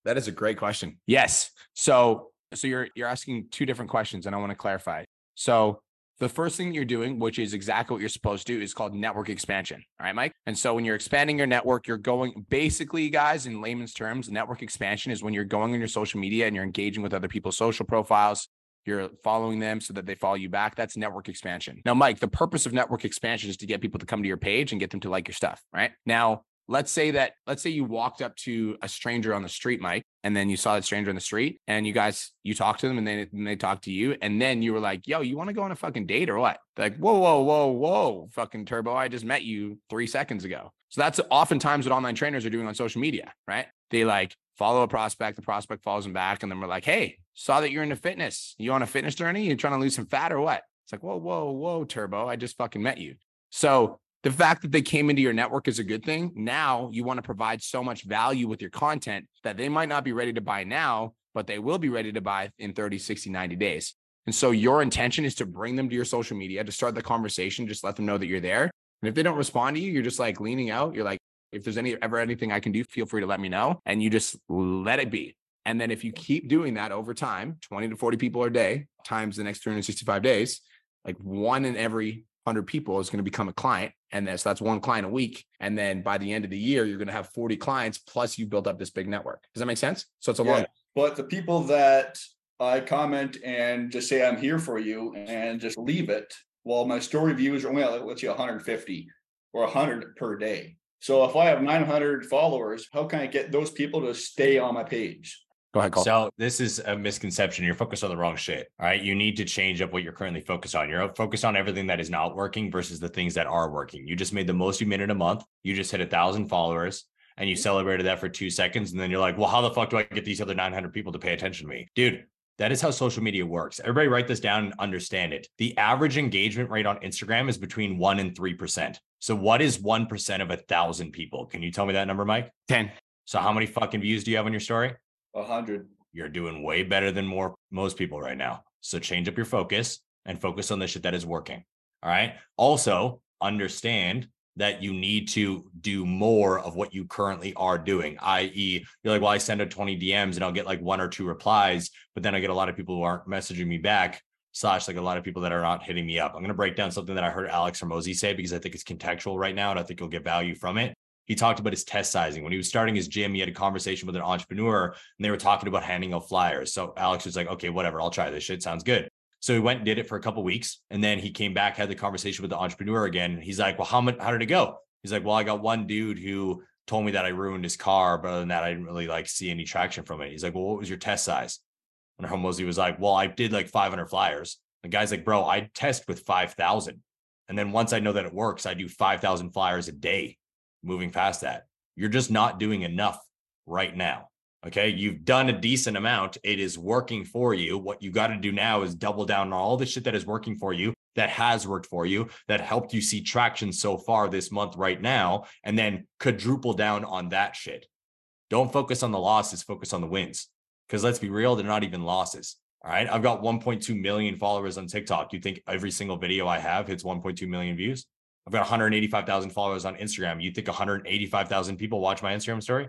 A: That is a great question. Yes. So so you're you're asking two different questions and I want to clarify. So the first thing you're doing, which is exactly what you're supposed to do, is called network expansion. All right, Mike. And so when you're expanding your network, you're going basically, guys, in layman's terms, network expansion is when you're going on your social media and you're engaging with other people's social profiles. You're following them so that they follow you back. That's network expansion. Now, Mike, the purpose of network expansion is to get people to come to your page and get them to like your stuff, right? Now, let's say that let's say you walked up to a stranger on the street mike and then you saw that stranger on the street and you guys you talked to them and then and they talked to you and then you were like yo you want to go on a fucking date or what? They're like whoa whoa whoa whoa fucking turbo i just met you three seconds ago. So that's oftentimes what online trainers are doing on social media right? They like follow a prospect the prospect follows them back and then we're like hey saw that you're into fitness. You on a fitness journey? You trying to lose some fat or what? It's like whoa whoa whoa turbo i just fucking met you. So the fact that they came into your network is a good thing. Now you want to provide so much value with your content that they might not be ready to buy now, but they will be ready to buy in 30, 60, 90 days. And so your intention is to bring them to your social media to start the conversation, just let them know that you're there. And if they don't respond to you, you're just like leaning out. You're like, if there's any ever anything I can do, feel free to let me know. And you just let it be. And then if you keep doing that over time, 20 to 40 people a day times the next 365 days, like one in every 100 people is going to become a client. And that's so that's one client a week. And then by the end of the year, you're going to have 40 clients plus you built up this big network. Does that make sense? So it's a long,
G: Yeah. But the people that I comment and just say I'm here for you and just leave it, well, my story views are only let's say 150 or 100 per day. So if I have 900 followers, how can I get those people to stay on my page?
A: Go ahead, Cole.
B: So this is a misconception. You're focused on the wrong shit. All right. You need to change up what you're currently focused on. You're focused on everything that is not working versus the things that are working. You just made the most you made in a month. You just hit a thousand followers and you celebrated that for two seconds. And then you're like, well, how the fuck do I get these other 900 people to pay attention to me? Dude, that is how social media works. Everybody write this down and understand it. The average engagement rate on Instagram is between one and 3%. So what is 1% of a thousand people? Can you tell me that number, Mike?
A: 10.
B: So how many fucking views do you have on your story?
G: 100.
B: you're doing way better than more most people right now. So change up your focus and focus on the shit that is working. All right. Also, understand that you need to do more of what you currently are doing, i.e., you're like, well, I send out 20 DMs and I'll get like one or two replies, but then I get a lot of people who aren't messaging me back, slash, like a lot of people that are not hitting me up. I'm going to break down something that I heard Alex Hormozi say because I think it's contextual right now and I think you'll get value from it he talked about his test sizing. When he was starting his gym, he had a conversation with an entrepreneur and they were talking about handing out flyers. So Alex was like, okay, whatever, I'll try this shit. Sounds good. So he went and did it for a couple weeks. And then he came back, had the conversation with the entrepreneur again. He's like, well, how much, how did it go? He's like, well, I got one dude who told me that I ruined his car, but other than that, I didn't really like see any traction from it. He's like, well, what was your test size? And Hormozi was like, well, I did like 500 flyers. The guy's like, bro, I test with 5,000. And then once I know that it works, I do 5,000 flyers a day moving past that. You're just not doing enough right now. Okay. You've done a decent amount. It is working for you. What you got to do now is double down on all the shit that is working for you, that has worked for you, that helped you see traction so far this month right now, and then quadruple down on that shit. Don't focus on the losses, focus on the wins. Because let's be real, they're not even losses. All right. I've got 1.2 million followers on TikTok. You think every single video I have hits 1.2 million views? I've got 185,000 followers on Instagram. You think 185,000 people watch my Instagram story?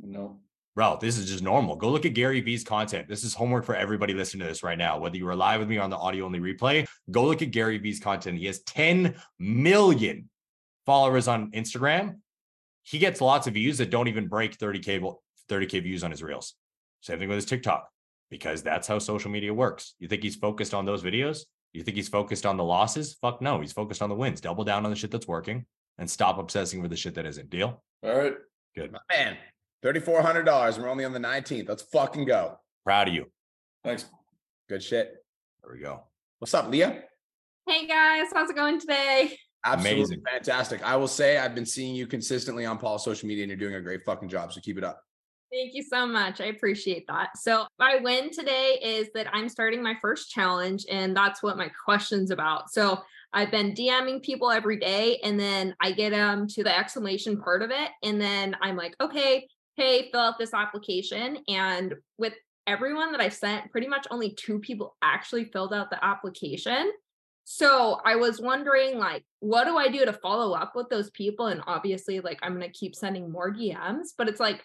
G: No.
B: Bro, this is just normal. Go look at Gary Vee's content. This is homework for everybody listening to this right now. Whether you were live with me on the audio only replay, go look at Gary Vee's content. He has 10 million followers on Instagram. He gets lots of views that don't even break 30K, 30K views on his reels. Same thing with his TikTok, because that's how social media works. You think he's focused on those videos? You think he's focused on the losses? Fuck no. He's focused on the wins. Double down on the shit that's working and stop obsessing with the shit that isn't. Deal?
G: All right.
B: Good.
A: My man, $3,400. We're only on the 19th. Let's fucking go.
B: Proud of you.
G: Thanks.
A: Good shit.
B: There we go.
A: What's up, Leah?
H: Hey guys, how's it going today?
A: Absolutely
B: Amazing.
A: fantastic. I will say I've been seeing you consistently on Paul's social media and you're doing a great fucking job. So keep it up.
H: Thank you so much. I appreciate that. So, my win today is that I'm starting my first challenge, and that's what my question's about. So, I've been DMing people every day, and then I get them to the exclamation part of it. And then I'm like, okay, hey, fill out this application. And with everyone that I sent, pretty much only two people actually filled out the application. So I was wondering, like, what do I do to follow up with those people? And obviously, like, I'm going to keep sending more DMs, but it's like,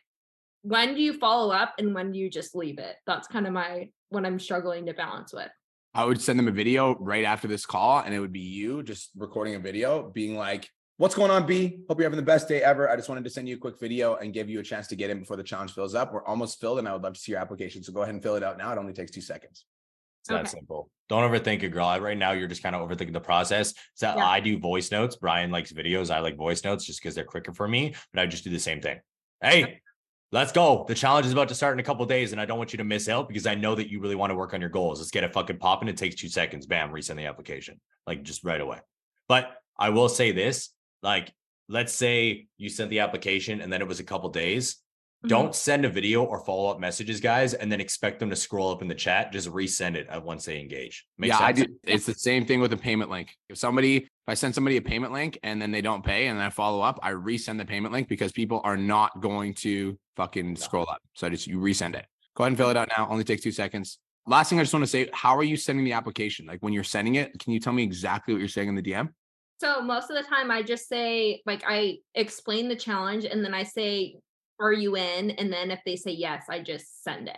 H: when do you follow up and when do you just leave it? That's kind of my what I'm struggling to balance with.
A: I would send them a video right after this call, and it would be you just recording a video, being like, What's going on, B? Hope you're having the best day ever. I just wanted to send you a quick video and give you a chance to get in before the challenge fills up. We're almost filled, and I would love to see your application. So go ahead and fill it out now. It only takes two seconds.
B: It's that simple. Don't overthink it, girl. Right now, you're just kind of overthinking the process. So
H: Yeah.
B: I do voice notes. Brian likes videos. I like voice notes just because they're quicker for me. But I just do the same thing. Hey, let's go. The challenge is about to start in a couple days, and I don't want you to miss out because I know that you really want to work on your goals. Let's get it fucking popping. It takes two seconds. Bam, resend the application, like just right away. But I will say this: like, let's say you sent the application and then it was a couple days.
H: Mhm.
B: Don't send a video or follow up messages, guys, and then expect them to scroll up in the chat. Just resend it once they engage. Make
A: yeah, I do. It's the same thing with a payment link. If somebody, if I send somebody a payment link and then they don't pay and then I follow up, I resend the payment link because people are not going to fucking scroll up. So I just you resend it. Go ahead and fill it out now. Only takes two seconds. Last thing I just want to say, how are you sending the application? Like when you're sending it, can you tell me exactly what you're saying in the DM?
H: So most of the time I just say like I explain the challenge and then I say are you in and then if they say yes I just send it.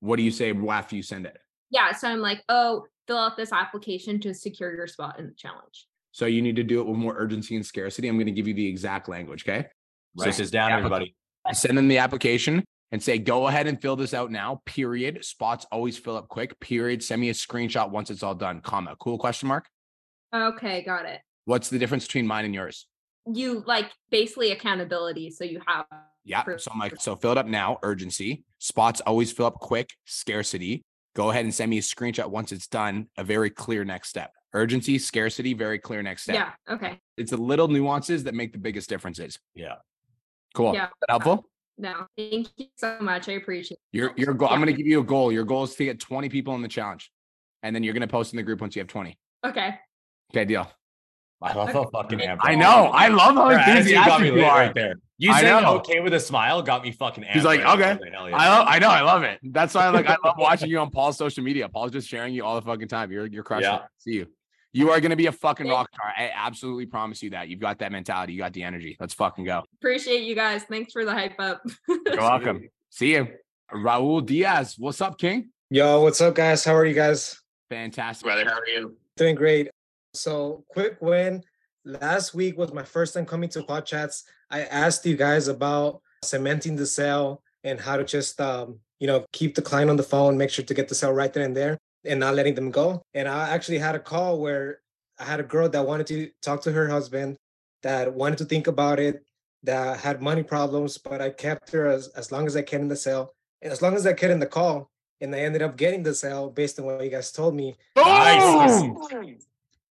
A: What do you say after you send it?
H: Yeah, so I'm like, "Oh, fill out this application to secure your spot in the challenge."
A: So you need to do it with more urgency and scarcity. I'm going to give you the exact language. Okay.
B: Write
A: So
B: this down,
A: yeah,
B: everybody.
A: send them the application and say, go ahead and fill this out now. Period. Spots always fill up quick. Period. Send me a screenshot once it's all done. Comma. Cool question mark.
H: Okay, got it.
A: What's the difference between mine and yours?
H: You like basically accountability so you have
A: Yeah.
H: Proof.
A: So I'm like, so fill it up now. Urgency. Spots always fill up quick. Scarcity. Go ahead and send me a screenshot once it's done. A very clear next step. Urgency, scarcity, very clear next step.
H: Yeah, okay.
A: It's the little nuances that make the biggest differences.
B: Yeah.
A: Cool.
H: Yeah.
A: That helpful?
H: Uh, no, thank you so much. I appreciate
A: Your your goal. I'm going to give you a goal. Your goal is to get 20 people in the challenge, and then you're going to post in the group once you have 20.
H: Okay.
A: Okay, deal.
B: I love how fucking amped
A: I
B: up.
A: know. I love how
B: Your attitude got
A: enthusiastic
B: me
A: you
B: lit
A: are.
B: right there. You
A: I
B: saying okay with a smile got me fucking amped.
A: He's like,
B: right
A: okay.
B: there. Hell yeah.
A: I love, I know, I love it. That's why, like, I love watching you on Paul's social media. Paul's just sharing you all the fucking time. You're, you're crushing.
B: Yeah.
A: it. See you. You are going to be a fucking rock star. I absolutely promise you that. You've got that mentality. You got the energy. Let's fucking go.
H: Appreciate you guys. Thanks for the hype up.
A: You're welcome. See you, Raul Diaz. What's up, King?
I: Yo, what's up, guys? How are you guys?
A: Fantastic.
D: Brother, how are you?
I: Doing great. So, quick win. Last week was my first time coming to Pod Chats. I asked you guys about cementing the sale and how to just, um, you know, keep the client on the phone, make sure to get the sale right then and there, and not letting them go. And I actually had a call where I had a girl that wanted to talk to her husband, that wanted to think about it, that had money problems, but I kept her as, as long as I can in the sale. And as long as I could in the call, and I ended up getting the sale based on what you guys told me.
B: Nice.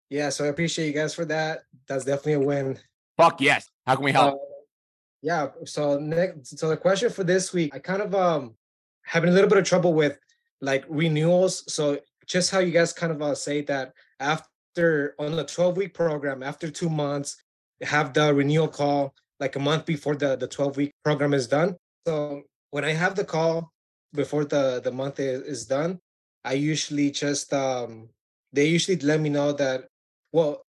I: Yeah, so I appreciate you guys for that. That's definitely a win.
A: Fuck yes. How can we help?
I: Uh, yeah. So next, so the question for this week, I kind of um having a little bit of trouble with like renewals. So just how you guys kind of uh, say that after on the 12 week program, after two months, have the renewal call like a month before the, the 12 week program is done. So when I have the call before the, the month is, is done, I usually just um they usually let me know that well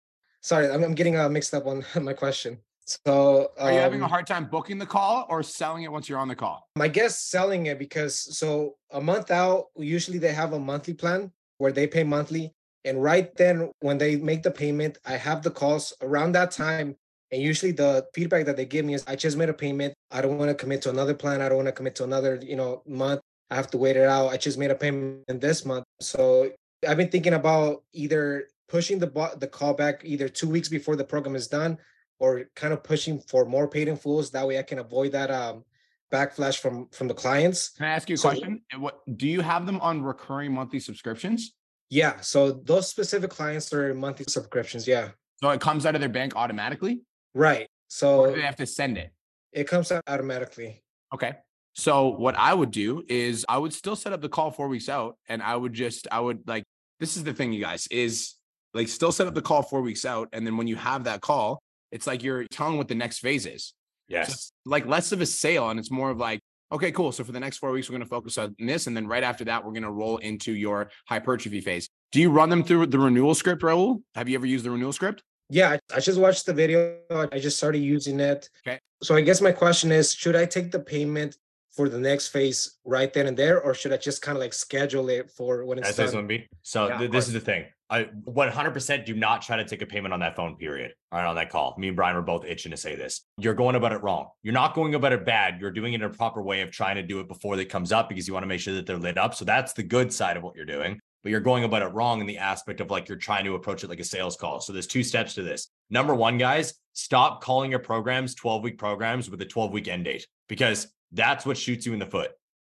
I: sorry I'm, I'm getting uh, mixed up on my question so
A: Are you having a
I: um,
A: hard time booking the call or selling it once you're on the call?
I: I guess selling it because so a month out, usually they have a monthly plan where they pay monthly. And right then, when they make the payment, I have the calls around that time. And usually the feedback that they give me is I just made a payment. I don't want to commit to another plan. I don't want to commit to another, you know, month. I have to wait it out. I just made a payment this month. So I've been thinking about either pushing the the call back either two weeks before the program is done or kind of pushing for more paid in fulls. That way I can avoid that um backflash from from the clients.
A: Can I ask you a
I: So-
A: question? What do you have them on recurring monthly subscriptions?
I: Yeah. So those specific clients are monthly subscriptions. Yeah.
A: So it comes out of their bank automatically,
I: Right. So
A: they have to send it?
I: it comes out automatically.
A: Okay. So what I would do is I would still set up the call four weeks out, and I would just I would like this is the thing, you guys, is like still set up the call four weeks out, and then when you have that call, it's like you're telling what the next phase is.
B: Yes.
A: it's like less of a sale, and it's more of like, okay, cool. So for the next four weeks, we're going to focus on this, and then right after that, we're going to roll into your hypertrophy phase. Do you run them through the renewal script, Raul? Have you ever used the renewal script?
I: Yeah, I- I just watched the video. I just started using it.
A: Okay.
I: So I guess my question is, should I take the payment for the next phase right then and there, or should I just kind of like schedule it for when it's
B: That's this
I: done?
B: one B. So
I: Yeah,
B: th- this is the thing. I 100% do not try to take a payment on that phone. Period. All right, on that call. Me and Brian were both itching to say this. You're going about it wrong. You're not going about it bad. You're doing it in a proper way of trying to do it before it comes up because you want to make sure that they're lit up. So that's the good side of what you're doing. But you're going about it wrong in the aspect of like you're trying to approach it like a sales call. So there's two steps to this. Number one, guys, stop calling your programs 12 week programs with a 12 week end date because that's what shoots you in the foot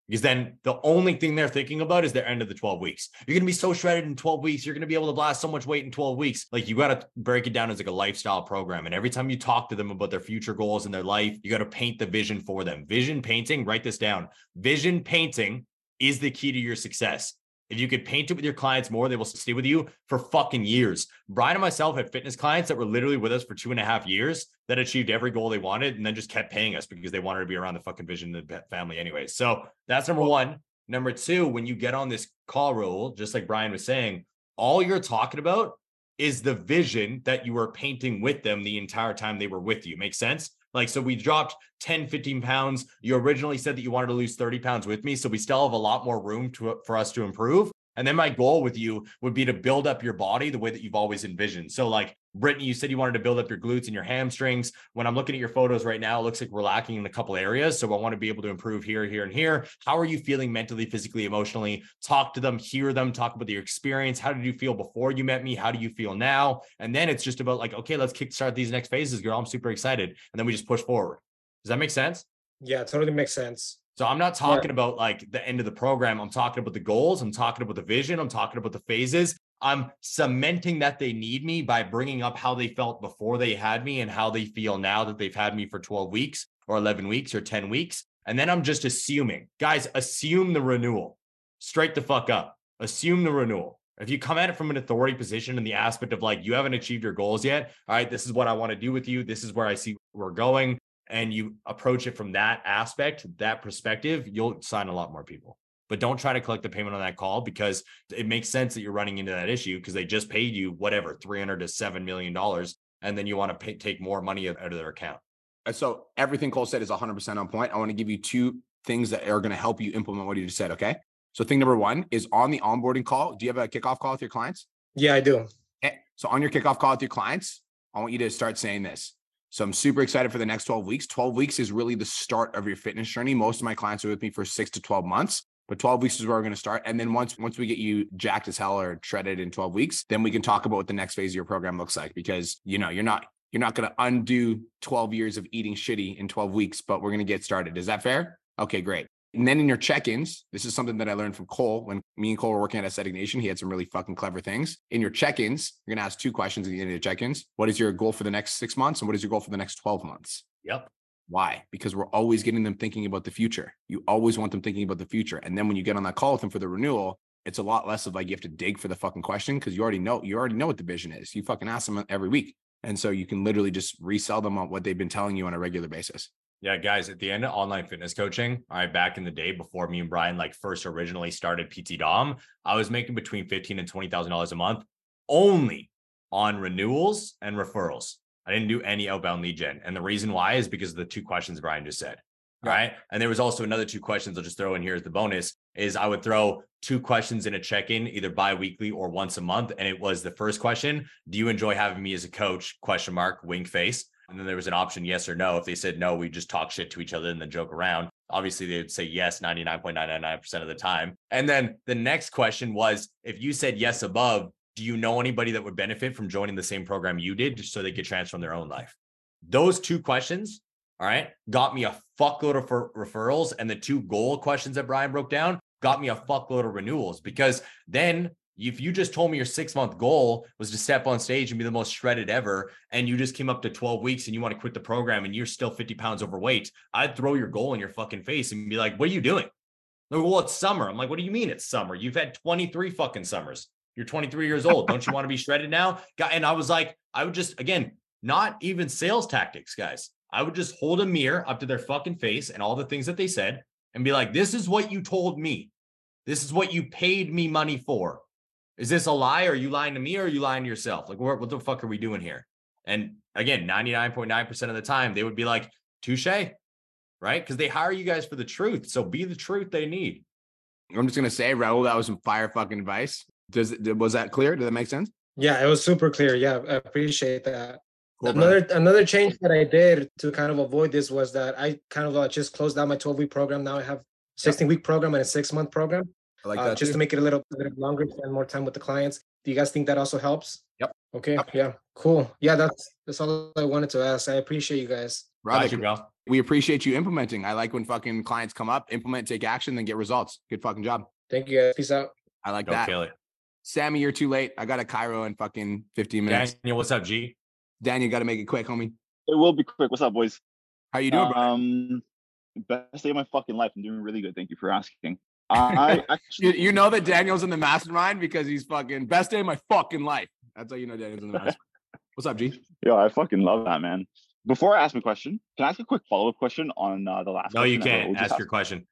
B: because then the only thing they're thinking about is their end of the 12 weeks. You're going to be so shredded in 12 weeks. You're going to be able to blast so much weight in 12 weeks. Like you got to break it down as like a lifestyle program. And every time you talk to them about their future goals in their life, you got to paint the vision for them. Vision painting, write this down. Vision painting is the key to your success. If you could paint it with your clients more, they will stay with you for fucking years. Brian and myself had fitness clients that were literally with us for two and a half years that achieved every goal they wanted and then just kept paying us because they wanted to be around the fucking vision of the family anyway. So that's number one. Number two, when you get on this call Raul, just like Brian was saying, all you're talking about is the vision that you were painting with them the entire time they were with you. Makes sense? Like, so we dropped 10, 15 pounds. You originally said that you wanted to lose 30 pounds with me. So we still have a lot more room to, for us to improve. And then my goal with you would be to build up your body the way that you've always envisioned. So, like Brittany, you said you wanted to build up your glutes and your hamstrings. When I'm looking at your photos right now, it looks like we're lacking in a couple areas. So, I want to be able to improve here, here, and here. How are you feeling mentally, physically, emotionally? Talk to them, hear them, talk about your experience. How did you feel before you met me? How do you feel now? And then it's just about like, okay, let's kickstart these next phases, girl. I'm super excited. And then we just push forward. Does that make sense?
I: Yeah, totally makes sense.
B: So I'm not talking about like the end of the program. I'm talking about the goals. I'm talking about the vision. I'm talking about the phases. I'm cementing that they need me by bringing up how they felt before they had me and how they feel now that they've had me for 12 weeks or 11 weeks or 10 weeks. And then I'm just assuming, guys, assume the renewal straight the fuck up. Assume the renewal. If you come at it from an authority position in the aspect of like, you haven't achieved your goals yet. All right, this is what I want to do with you. This is where I see we're going and you approach it from that aspect, that perspective, you'll sign a lot more people. But don't try to collect the payment on that call because it makes sense that you're running into that issue because they just paid you whatever, 300 to $7 million. And then you want to pay, take more money out of their account.
A: So everything Cole said is 100% on point. I want to give you two things that are going to help you implement what you just said. Okay. So thing number one is on the onboarding call. Do you have a kickoff call with your clients?
I: Yeah, I do.
A: Okay. So on your kickoff call with your clients, I want you to start saying this. So I'm super excited for the next 12 weeks. 12 weeks is really the start of your fitness journey. Most of my clients are with me for six to 12 months, but 12 weeks is where we're going to start. And then once once we get you jacked as hell or shredded in 12 weeks, then we can talk about what the next phase of your program looks like because you know you're not you're not going to undo 12 years of eating shitty in 12 weeks, but we're going to get started. Is that fair? Okay, great. And then in your check-ins, this is something that I learned from Cole when me and Cole were working at Aesthetic Nation. He had some really fucking clever things. In your check-ins, you're gonna ask two questions at the end of the check-ins. What is your goal for the next six months, and what is your goal for the next 12 months?
B: Yep.
A: Why? Because we're always getting them thinking about the future. You always want them thinking about the future. And then when you get on that call with them for the renewal, it's a lot less of like you have to dig for the fucking question because you already know you already know what the vision is. You fucking ask them every week. And so you can literally just resell them on what they've been telling you on a regular basis.
B: Yeah, guys, at the end of online fitness coaching, all right, back in the day before me and Brian like first originally started PT Dom, I was making between fifteen and twenty thousand dollars a month only on renewals and referrals. I didn't do any outbound lead gen. And the reason why is because of the two questions Brian just said.
A: Yeah.
B: Right. And there was also another two questions I'll just throw in here as the bonus is I would throw two questions in a check-in either bi-weekly or once a month. And it was the first question, do you enjoy having me as a coach? Question mark, wink face. And then there was an option, yes or no. If they said no, we just talk shit to each other and then joke around. Obviously, they would say yes 99.999% of the time. And then the next question was if you said yes above, do you know anybody that would benefit from joining the same program you did just so they could transform their own life? Those two questions, all right, got me a fuckload of referrals. And the two goal questions that Brian broke down got me a fuckload of renewals because then if you just told me your six month goal was to step on stage and be the most shredded ever, and you just came up to 12 weeks and you want to quit the program and you're still 50 pounds overweight, I'd throw your goal in your fucking face and be like, what are you doing? They're, well, it's summer. I'm like, what do you mean it's summer? You've had 23 fucking summers. You're 23 years old. Don't you want to be shredded now? And I was like, I would just, again, not even sales tactics, guys. I would just hold a mirror up to their fucking face and all the things that they said and be like, this is what you told me. This is what you paid me money for. Is this a lie? Are you lying to me or are you lying to yourself? Like, what, what the fuck are we doing here? And again, 99.9% of the time, they would be like, touche, right? Because they hire you guys for the truth. So be the truth they need.
A: I'm just gonna say, Raul, that was some fire fucking advice. Does it was that clear? Did that make sense?
I: Yeah, it was super clear. Yeah, I appreciate that.
A: Cool,
I: another
A: brother.
I: another change that I did to kind of avoid this was that I kind of uh, just closed down my 12 week program. Now I have 16 week program and a six month program.
A: I like
I: uh,
A: that
I: just
A: too.
I: to make it a little, a little longer, spend more time with the clients. Do you guys think that also helps?
A: Yep.
I: Okay.
A: Yep.
I: Yeah. Cool. Yeah, that's that's all I wanted to ask. I appreciate you guys.
A: Brother,
B: Got you, bro.
A: we appreciate you implementing. I like when fucking clients come up, implement, take action, then get results. Good fucking job.
I: Thank you guys. Peace out.
A: I like
B: Don't
A: that.
B: kill it.
A: Sammy, you're too late. I got a Cairo in fucking 15 minutes.
B: Daniel, what's up, G?
A: Daniel, got to make it quick, homie.
J: It will be quick. What's up, boys?
A: How you doing, bro?
J: Um, best day of my fucking life. I'm doing really good. Thank you for asking. I
A: You,
J: actually,
A: you know that Daniel's in the mastermind because he's fucking best day of my fucking life. That's how you know Daniel's in the mastermind. What's up, G?
J: yo, I fucking love that, man. Before I ask my question, can I ask a quick follow up question on uh, the last?
B: No, you
J: question that
B: can't.
J: Raul just
B: Ask
J: asked?
B: your question.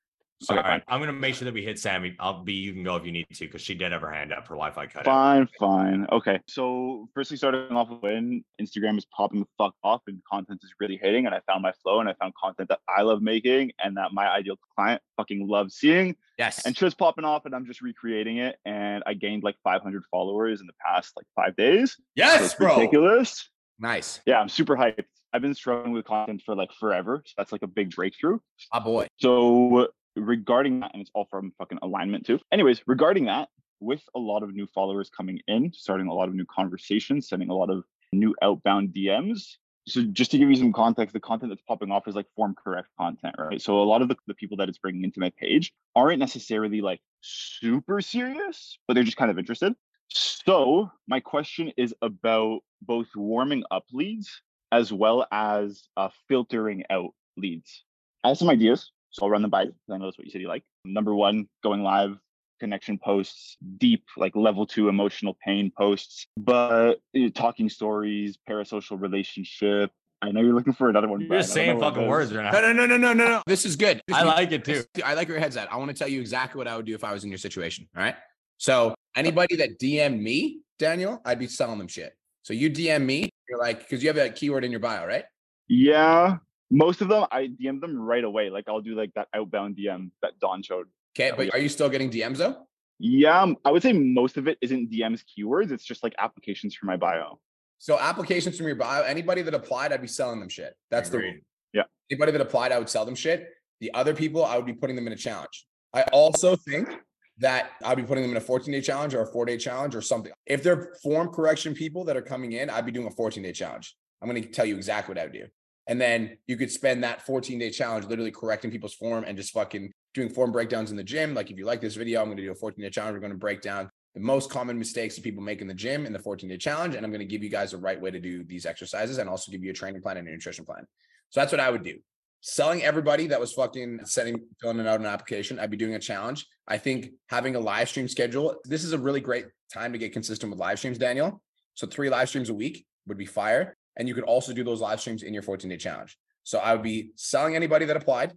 B: All right. I'm going to make sure that we hit Sammy. I'll be, you can go if you need to because she did have her hand up. Her Wi Fi cut out.
J: Fine, fine. Okay. So, firstly, starting off when Instagram is popping the fuck off and content is really hitting, and I found my flow and I found content that I love making and that my ideal client fucking loves seeing.
A: Yes.
J: And shit's popping off, and I'm just recreating it. And I gained like 500 followers in the past like five days.
B: Yes,
J: it's
B: bro.
J: ridiculous.
A: nice.
J: Yeah, I'm super hyped. I've been struggling with content for like forever. So that's like a big breakthrough.
A: Ah, boy.
J: So regarding that, and it's all from fucking alignment too. Anyways, regarding that, with a lot of new followers coming in, starting a lot of new conversations, sending a lot of new outbound DMs. So just to give you some context, the content that's popping off is like form correct content, right? So a lot of the, the people that it's bringing into my page aren't necessarily like super serious, but they're just kind of interested. So my question is about both warming up leads as well as uh, filtering out leads. I have some ideas, so I'll run them by you. 'cause I know that's what you said you like. Number one, going live, connection posts, deep, like level two emotional pain posts, but uh, talking stories, parasocial relationship. I know you're looking for another one.
B: You're just saying fucking words right now.
A: no, no, no, no, no, no. This is good.
B: I like it too.
A: I like your head's at. I want to tell you exactly what I would do if I was in your situation. All right. So anybody that DM me, Daniel, I'd be selling them shit. So you DM me, you're like, because you have a keyword in your bio, right?
J: Yeah, most of them I DM them right away. Like I'll do like that outbound DM that Don showed.
A: Okay, but are you still getting DMs though?
J: Yeah, um, I would say most of it isn't DMs keywords. It's just like applications for my bio.
A: So applications from your bio, anybody that applied, I'd be selling them shit. That's the rule.
B: Agreed.
A: Anybody that applied, I would sell them shit. The other people, I would be putting them in a challenge. I also think that I'd be putting them in a 14 day challenge or a four day challenge or something. If they're form correction people that are coming in, I'd be doing a 14 day challenge. I'm going to tell you exactly what I would do. And then you could spend that 14 day challenge literally correcting people's form and just fucking doing form breakdowns in the gym. Like if you like this video, I'm going to do a 14 day challenge. We're going to break down the most common mistakes that people make in the gym in the 14 day challenge. And I'm going to give you guys the right way to do these exercises and also give you a training plan and a nutrition plan. So that's what I would do. selling everybody that was fucking sending filling out an application. I'd be doing a challenge. I think having a live stream schedule. This is a really great time to get consistent with live streams, Daniel. So three live streams a week would be fire, and you could also do those live streams in your 14 day challenge. So I would be selling anybody that applied.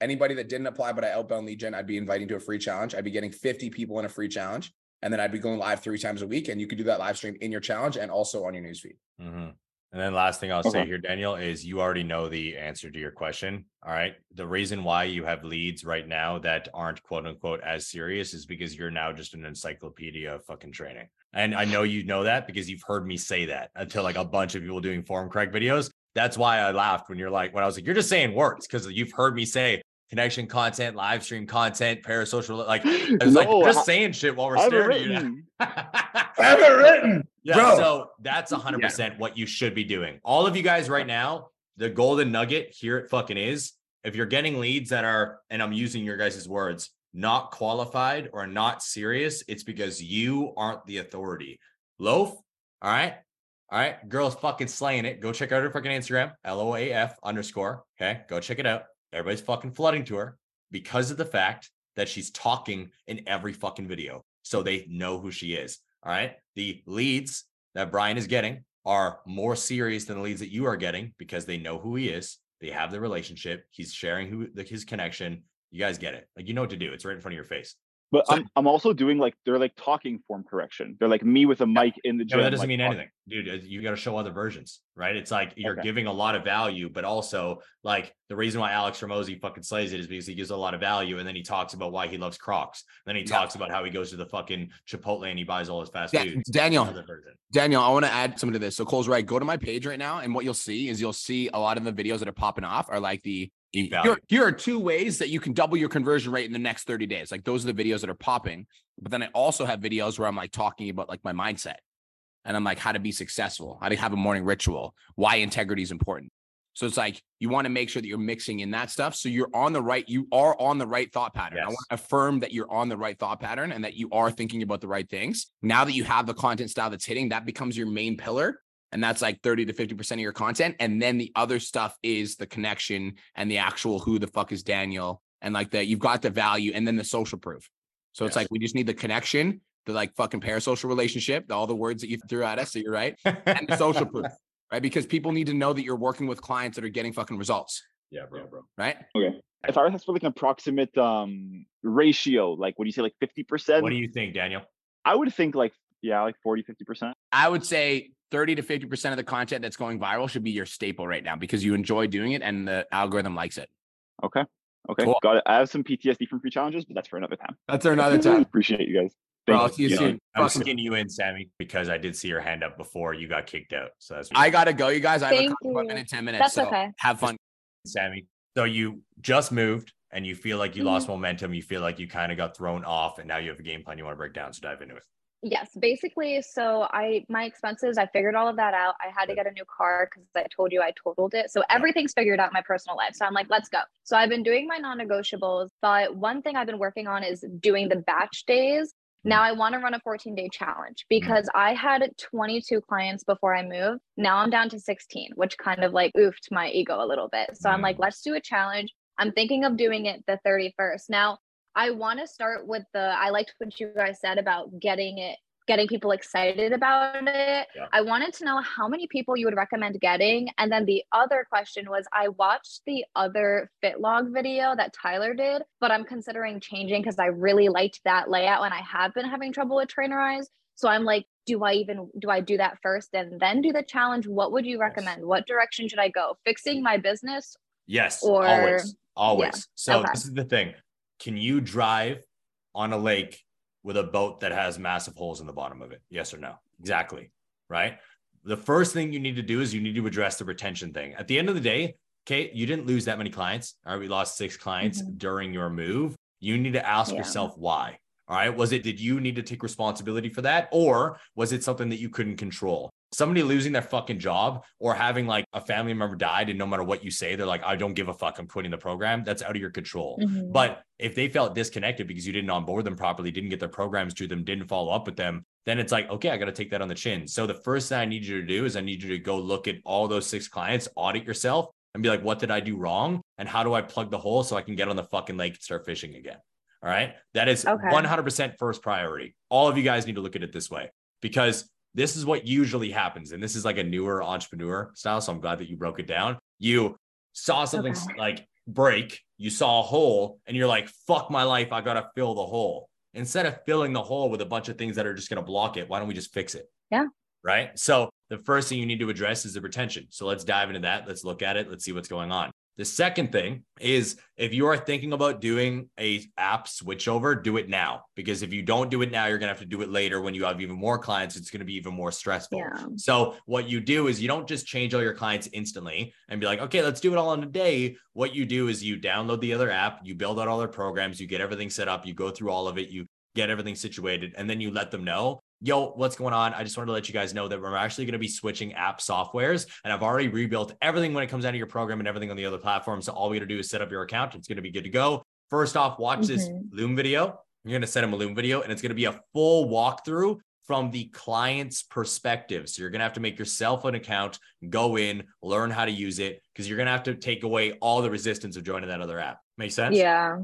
A: Anybody that didn't apply, but I outbound lead gen, I'd be inviting to a free challenge. I'd be getting 50 people in a free challenge. And then I'd be going live three times a week. And you could do that live stream in your challenge and also on your newsfeed.
B: Mhm. And then last thing I'll say here, Daniel, is you already know the answer to your question. All right. The reason why you have leads right now that aren't quote unquote as serious is because you're now just an encyclopedia of fucking training. And I know you know that because you've heard me say that until like a bunch of people doing form correct videos. That's why I laughed when you're like, when I was like, you're just saying words because you've heard me say connection content, live stream content, parasocial. Like, I was
J: No,
B: you're just
J: I-
B: saying shit while we're
J: I
B: staring at you. now.
J: written.
B: Yeah,
A: Bro.
B: so that's hundred percent what you should be doing. All of you guys right now, the golden nugget here it fucking is. If you're getting leads that are, and I'm using your guys' words, not qualified or not serious, it's because you aren't the authority. Loaf, all right, all right, girl's fucking slaying it. Go check out her fucking Instagram, L O A F underscore. Okay, go check it out. Everybody's fucking flooding to her because of the fact that she's talking in every fucking video, so they know who she is. All right. The leads that Brian is getting are more serious than the leads that you are getting because they know who he is. They have the relationship. He's sharing who the, his connection. You guys get it. Like you know what to do. It's right in front of your face.
J: But
A: So-
J: I'm I'm also doing like they're like talking form correction. They're like me with a mic in the
B: No,
J: gym.
B: that doesn't
J: like,
B: mean anything, dude. uh, You got to show other versions, right? It's like you're
J: Okay.
B: giving a lot of value, but also like the reason why Alex Hormozi fucking slays it is because he gives a lot of value, and then he talks about why he loves Crocs. Then he
A: Yeah.
B: talks about how he goes to the fucking Chipotle and he buys all his fast
A: Da-
B: food.
A: Daniel, Daniel, I want to add something to this. So Cole's right. Go to my page right now, and what you'll see is you'll see a lot of the videos that are popping off are like the
B: Deep
A: here, here are two ways that you can double your conversion rate in the next 30 days. Like those are the videos that are popping. But then I also have videos where I'm like talking about like my mindset and I'm like how to be successful, how to have a morning ritual, why integrity is important. So it's like you want to make sure that you're mixing in that stuff. So you're on the right, you are on the right thought pattern. I want to affirm that you're on the right thought pattern and that you are thinking about the right things. Now that you have the content style that's hitting, that becomes your main pillar. And that's like 30 to 50% of your content. And then the other stuff is the connection and the actual who the fuck is Daniel. And like that you've got the value and then the social proof. So it's like we just need the connection, the like fucking parasocial relationship, all the words that you threw at us. So you're right. And the social proof, right? Because people need to know that you're working with clients that are getting fucking results,
B: yeah, bro, bro.
A: right?
J: Okay. If I was asked for like an approximate um ratio, like what do you say, like 50%?
B: What do you think, Daniel?
J: I would think like, yeah, like 40, 50%.
A: I would say 30 to 50% of the content that's going viral should be your staple right now because you enjoy doing it and the algorithm likes it.
J: Okay. Okay.
A: Cool.
J: Got it. I have some PTSD from free challenges, but that's for another time.
A: That's for another time.
J: Appreciate you guys.
A: Bro,
J: Thank
A: I'll see you
J: Yeah.
A: soon.
B: I'm
A: Fucking-
B: you in, Sammy, because I did see your hand up before you got kicked out. So that's
A: I gotta go, you guys. I have a
K: Thank
A: couple more
K: you.
A: minute, 10 minutes.
K: That's
A: so
K: okay.
A: have fun.
B: Sammy. So you just moved and you feel like you lost
K: Mm-hmm.
B: momentum. You feel like you kind of got thrown off, and now you have a game plan you want to break down. So dive into it.
K: Yes, basically. So I my expenses, I figured all of that out. I had to get a new car because I told you I totaled it. So everything's figured out in my personal life. So I'm like, let's go. So I've been doing my non-negotiables, but one thing I've been working on is doing the batch days. Now I want to run a 14 day challenge mm-hmm. because I had 22 clients before I moved. Now I'm down to 16, which kind of like oofed my ego a little bit. So I'm like, mm-hmm. let's do a challenge. I'm thinking of doing it the 31st. Now I want to start with the I liked what you guys said about getting it getting people excited about it.
B: Yeah.
K: I wanted to know how many people you would recommend getting. And then the other question was I watched the other FitLog video that Tyler did, but I'm considering changing because I really liked that layout and I have been having trouble with Trainerize. So I'm like, do I even do I do that first and then do the challenge? What would you recommend? What direction should I go? Fixing my business
B: Yes,
K: Or-
B: always, always. So
K: okay.
B: this is the thing: can you drive on a lake with a boat that has massive holes in the bottom of it? Yes or no? Exactly. Right. The first thing you need to do is you need to address the retention thing. At the end of the day, okay, you didn't lose that many clients. All right, we lost six clients
K: Mhm.
B: during your move. You need to ask
K: Yeah.
B: yourself why. All right. Was it, did you need to take responsibility for that? Or was it something that you couldn't control? Somebody losing their fucking job or having like a family member died, and no matter what you say, they're like, I don't give a fuck. I'm quitting the program. That's out of your control.
K: Mhm.
B: But if they felt disconnected because you didn't onboard them properly, didn't get their programs to them, didn't follow up with them, then it's like, okay, I got to take that on the chin. So the first thing I need you to do is I need you to go look at all those six clients, audit yourself, and be like, what did I do wrong? And how do I plug the hole so I can get on the fucking lake and start fishing again? All right. That is
K: Okay.
B: 100% first priority. All of you guys need to look at it this way because this is what usually happens. And this is like a newer entrepreneur style. So I'm glad that you broke it down. You saw something
K: Okay.
B: like break, you saw a hole, and you're like, fuck my life. I got to fill the hole. Instead of filling the hole with a bunch of things that are just going to block it, why don't we just fix it?
K: Yeah.
B: Right. So the first thing you need to address is the retention. So let's dive into that. Let's look at it. Let's see what's going on. The second thing is if you are thinking about doing a app switchover, do it now. Because if you don't do it now, you're gonna have to do it later when you have even more clients. It's gonna be even more stressful.
K: Yeah.
B: So what you do is you don't just change all your clients instantly and be like, okay, let's do it all in a day. What you do is you download the other app, you build out all their programs, you get everything set up, you go through all of it, you get everything situated, and then you let them know. Yo, what's going on? I just wanted to let you guys know that we're actually going to be switching app softwares, and I've already rebuilt everything when it comes out of your program and everything on the other platforms. So all we got to do is set up your account. It's going to be good to go. First off, watch this
K: Mhm.
B: Loom video. You're going to set them a Loom video, and it's going to be a full walkthrough from the client's perspective. So you're going to have to make yourself an account, go in, learn how to use it, because you're going to have to take away all the resistance of joining that other app. Make sense?
K: Yeah.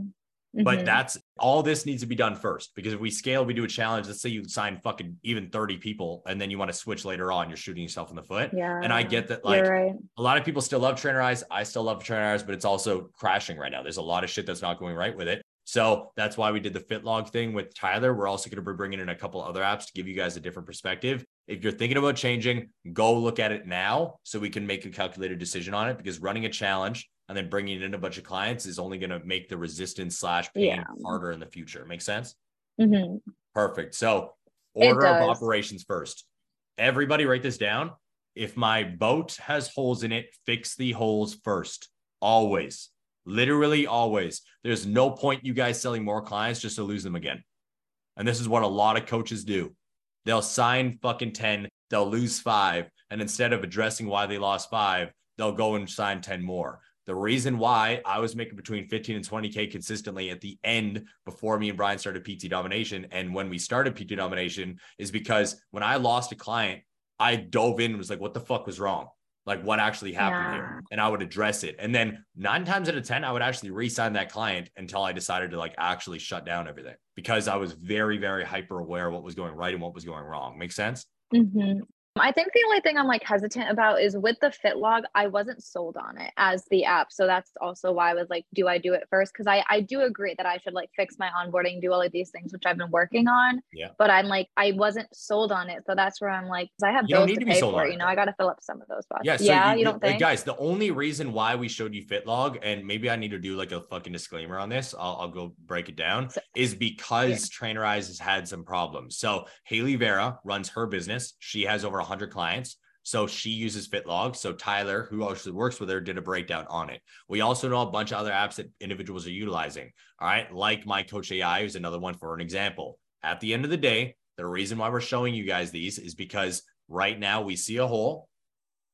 B: But
K: Mhm.
B: that's all this needs to be done first because if we scale, we do a challenge. Let's say you sign fucking even 30 people and then you want to switch later on, you're shooting yourself in the foot.
K: yeah.
B: And I get that, like,
K: right.
B: a lot of people still love Trainerize. I still love Trainerize, but it's also crashing right now. There's a lot of shit that's not going right with it. So that's why we did the FitLog thing with Tyler. We're also going to be bringing in a couple other apps to give you guys a different perspective. If you're thinking about changing, go look at it now so we can make a calculated decision on it because running a challenge and then bringing in a bunch of clients is only going to make the resistance slash pain
K: Yeah.
B: harder in the future. Make sense?
K: Mhm.
B: Perfect. So, order of operations first. Everybody, write this down. If my boat has holes in it, fix the holes first. Always, literally, always. There's no point you guys selling more clients just to lose them again. And this is what a lot of coaches do. They'll sign fucking 10, they'll lose five. And instead of addressing why they lost five, they'll go and sign 10 more. The reason why I was making between 15 and 20K consistently at the end before me and Brian started PT Domination and when we started PT Domination is because when I lost a client, I dove in and was like, what the fuck was wrong? Like, what actually happened here? And I would address it. And then nine times out of 10, I would actually re sign that client until I decided to like actually shut down everything because I was very, very hyper aware of what was going right and what was going wrong. Make sense?
K: Mhm. I think the only thing I'm like hesitant about is with the FitLog, I wasn't sold on it as the app. So that's also why I was like, do I do it first? Because I, I do agree that I should like fix my onboarding, do all of these things, which I've been working on.
B: Yeah.
K: But I'm like, I wasn't sold on it. So that's where I'm like, I have
B: You
K: bills to
B: to
K: pay for
B: on
K: it.
B: it,
K: You know,
B: though.
K: I got to fill up some of those spots.
B: Yeah. So
K: yeah, you,
B: you,
K: don't think?
B: guys, the only reason why we showed you FitLog, and maybe I need to do like a fucking disclaimer on this, I'll, I'll go break it down,
K: So-
B: is because Trainerize has had some problems. So Haley Vera runs her business. She has over 100 clients. So she uses FitLog. So Tyler, who actually works with her, did a breakdown on it. We also know a bunch of other apps that individuals are utilizing. All right. Like My Coach AI is another one for an example. At the end of the day, the reason why we're showing you guys these is because right now we see a hole.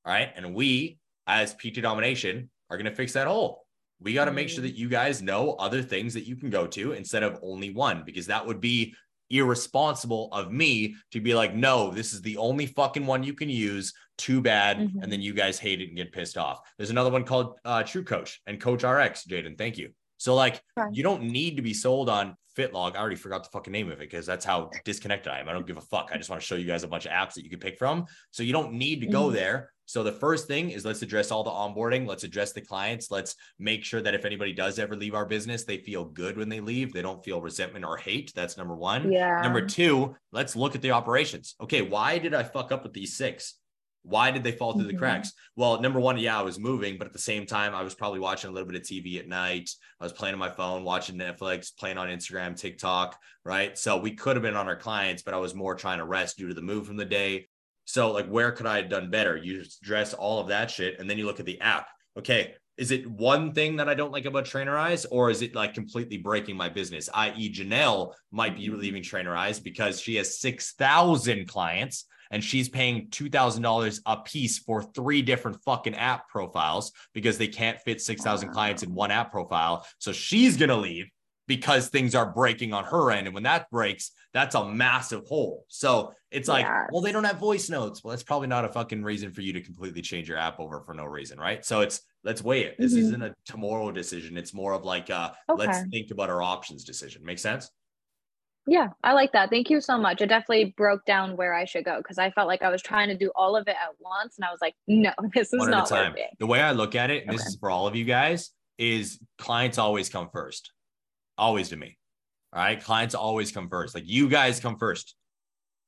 B: All right. And we, as PT Domination, are going to fix that hole. We got to make sure that you guys know other things that you can go to instead of only one, because that would be irresponsible of me to be like, no, this is the only fucking one you can use. Too bad.
K: Mhm.
B: And then you guys hate it and get pissed off. There's another one called uh, True Coach and Coach RX. Jaden, thank you. So, like,
K: Okay.
B: you don't need to be sold on FitLog. I already forgot the fucking name of it because that's how disconnected I am. I don't give a fuck. I just want to show you guys a bunch of apps that you can pick from. So, you don't need to go
K: Mhm.
B: there. So, the first thing is let's address all the onboarding. Let's address the clients. Let's make sure that if anybody does ever leave our business, they feel good when they leave. They don't feel resentment or hate. That's number one.
K: Yeah.
B: Number two, let's look at the operations. Okay, why did I fuck up with these six? Why did they fall through the
K: Mhm.
B: cracks? Well, number one, yeah, I was moving, but at the same time, I was probably watching a little bit of TV at night. I was playing on my phone, watching Netflix, playing on Instagram, TikTok, right? So we could have been on our clients, but I was more trying to rest due to the move from the day. So, like, where could I have done better? You just address all of that shit, and then you look at the app. Okay, is it one thing that I don't like about Trainerize, or is it like completely breaking my business? I.e., Janelle might be mm-hmm. leaving Trainerize because she has 6,000 clients and she's paying $2,000 a piece for three different fucking app profiles because they can't fit 6,000 clients in one app profile. So she's going to leave because things are breaking on her end. And when that breaks, that's a massive hole. So it's like, well, they don't have voice notes. Well, that's probably not a fucking reason for you to completely change your app over for no reason, right? So it's let's weigh it. This
K: Mhm.
B: isn't a tomorrow decision. It's more of like uh let's think about our options decision. Make sense?
K: Yeah, I like that. Thank you so much. It definitely broke down where I should go because I felt like I was trying to do all of it at once, and I was like, no, this is
B: One a
K: not
B: time.
K: working.
B: The way I look at it, and this is for all of you guys, is clients always come first. Always to me. All right. Clients always come first. Like you guys come first.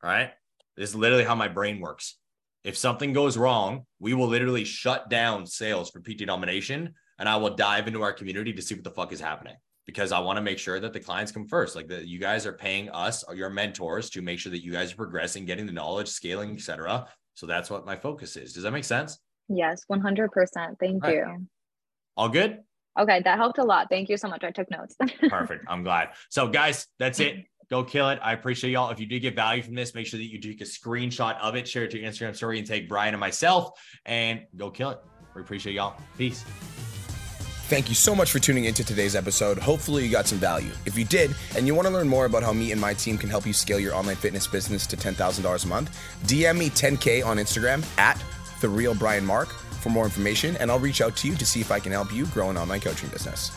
B: All right. This is literally how my brain works. If something goes wrong, we will literally shut down sales for PT domination and I will dive into our community to see what the fuck is happening because I want to make sure that the clients come first. Like that you guys are paying us or your mentors to make sure that you guys are progressing, getting the knowledge, scaling, etc. So that's what my focus is. Does that make sense?
K: Yes, 100%. Thank
B: Right.
K: you.
B: All good?
K: Okay, that helped a lot. Thank you so much. I took notes.
B: Perfect. I'm glad. So, guys, that's it. Go kill it. I appreciate y'all. If you did get value from this, make sure that you take a screenshot of it, share it to your Instagram story, and take Brian and myself and go kill it. We appreciate y'all. Peace.
A: Thank you so much for tuning into today's episode. Hopefully, you got some value. If you did, and you want to learn more about how me and my team can help you scale your online fitness business to $10,000 a month, DM me 10K on Instagram at The Real Brian Mark for more information, and I'll reach out to you to see if I can help you grow an online coaching business.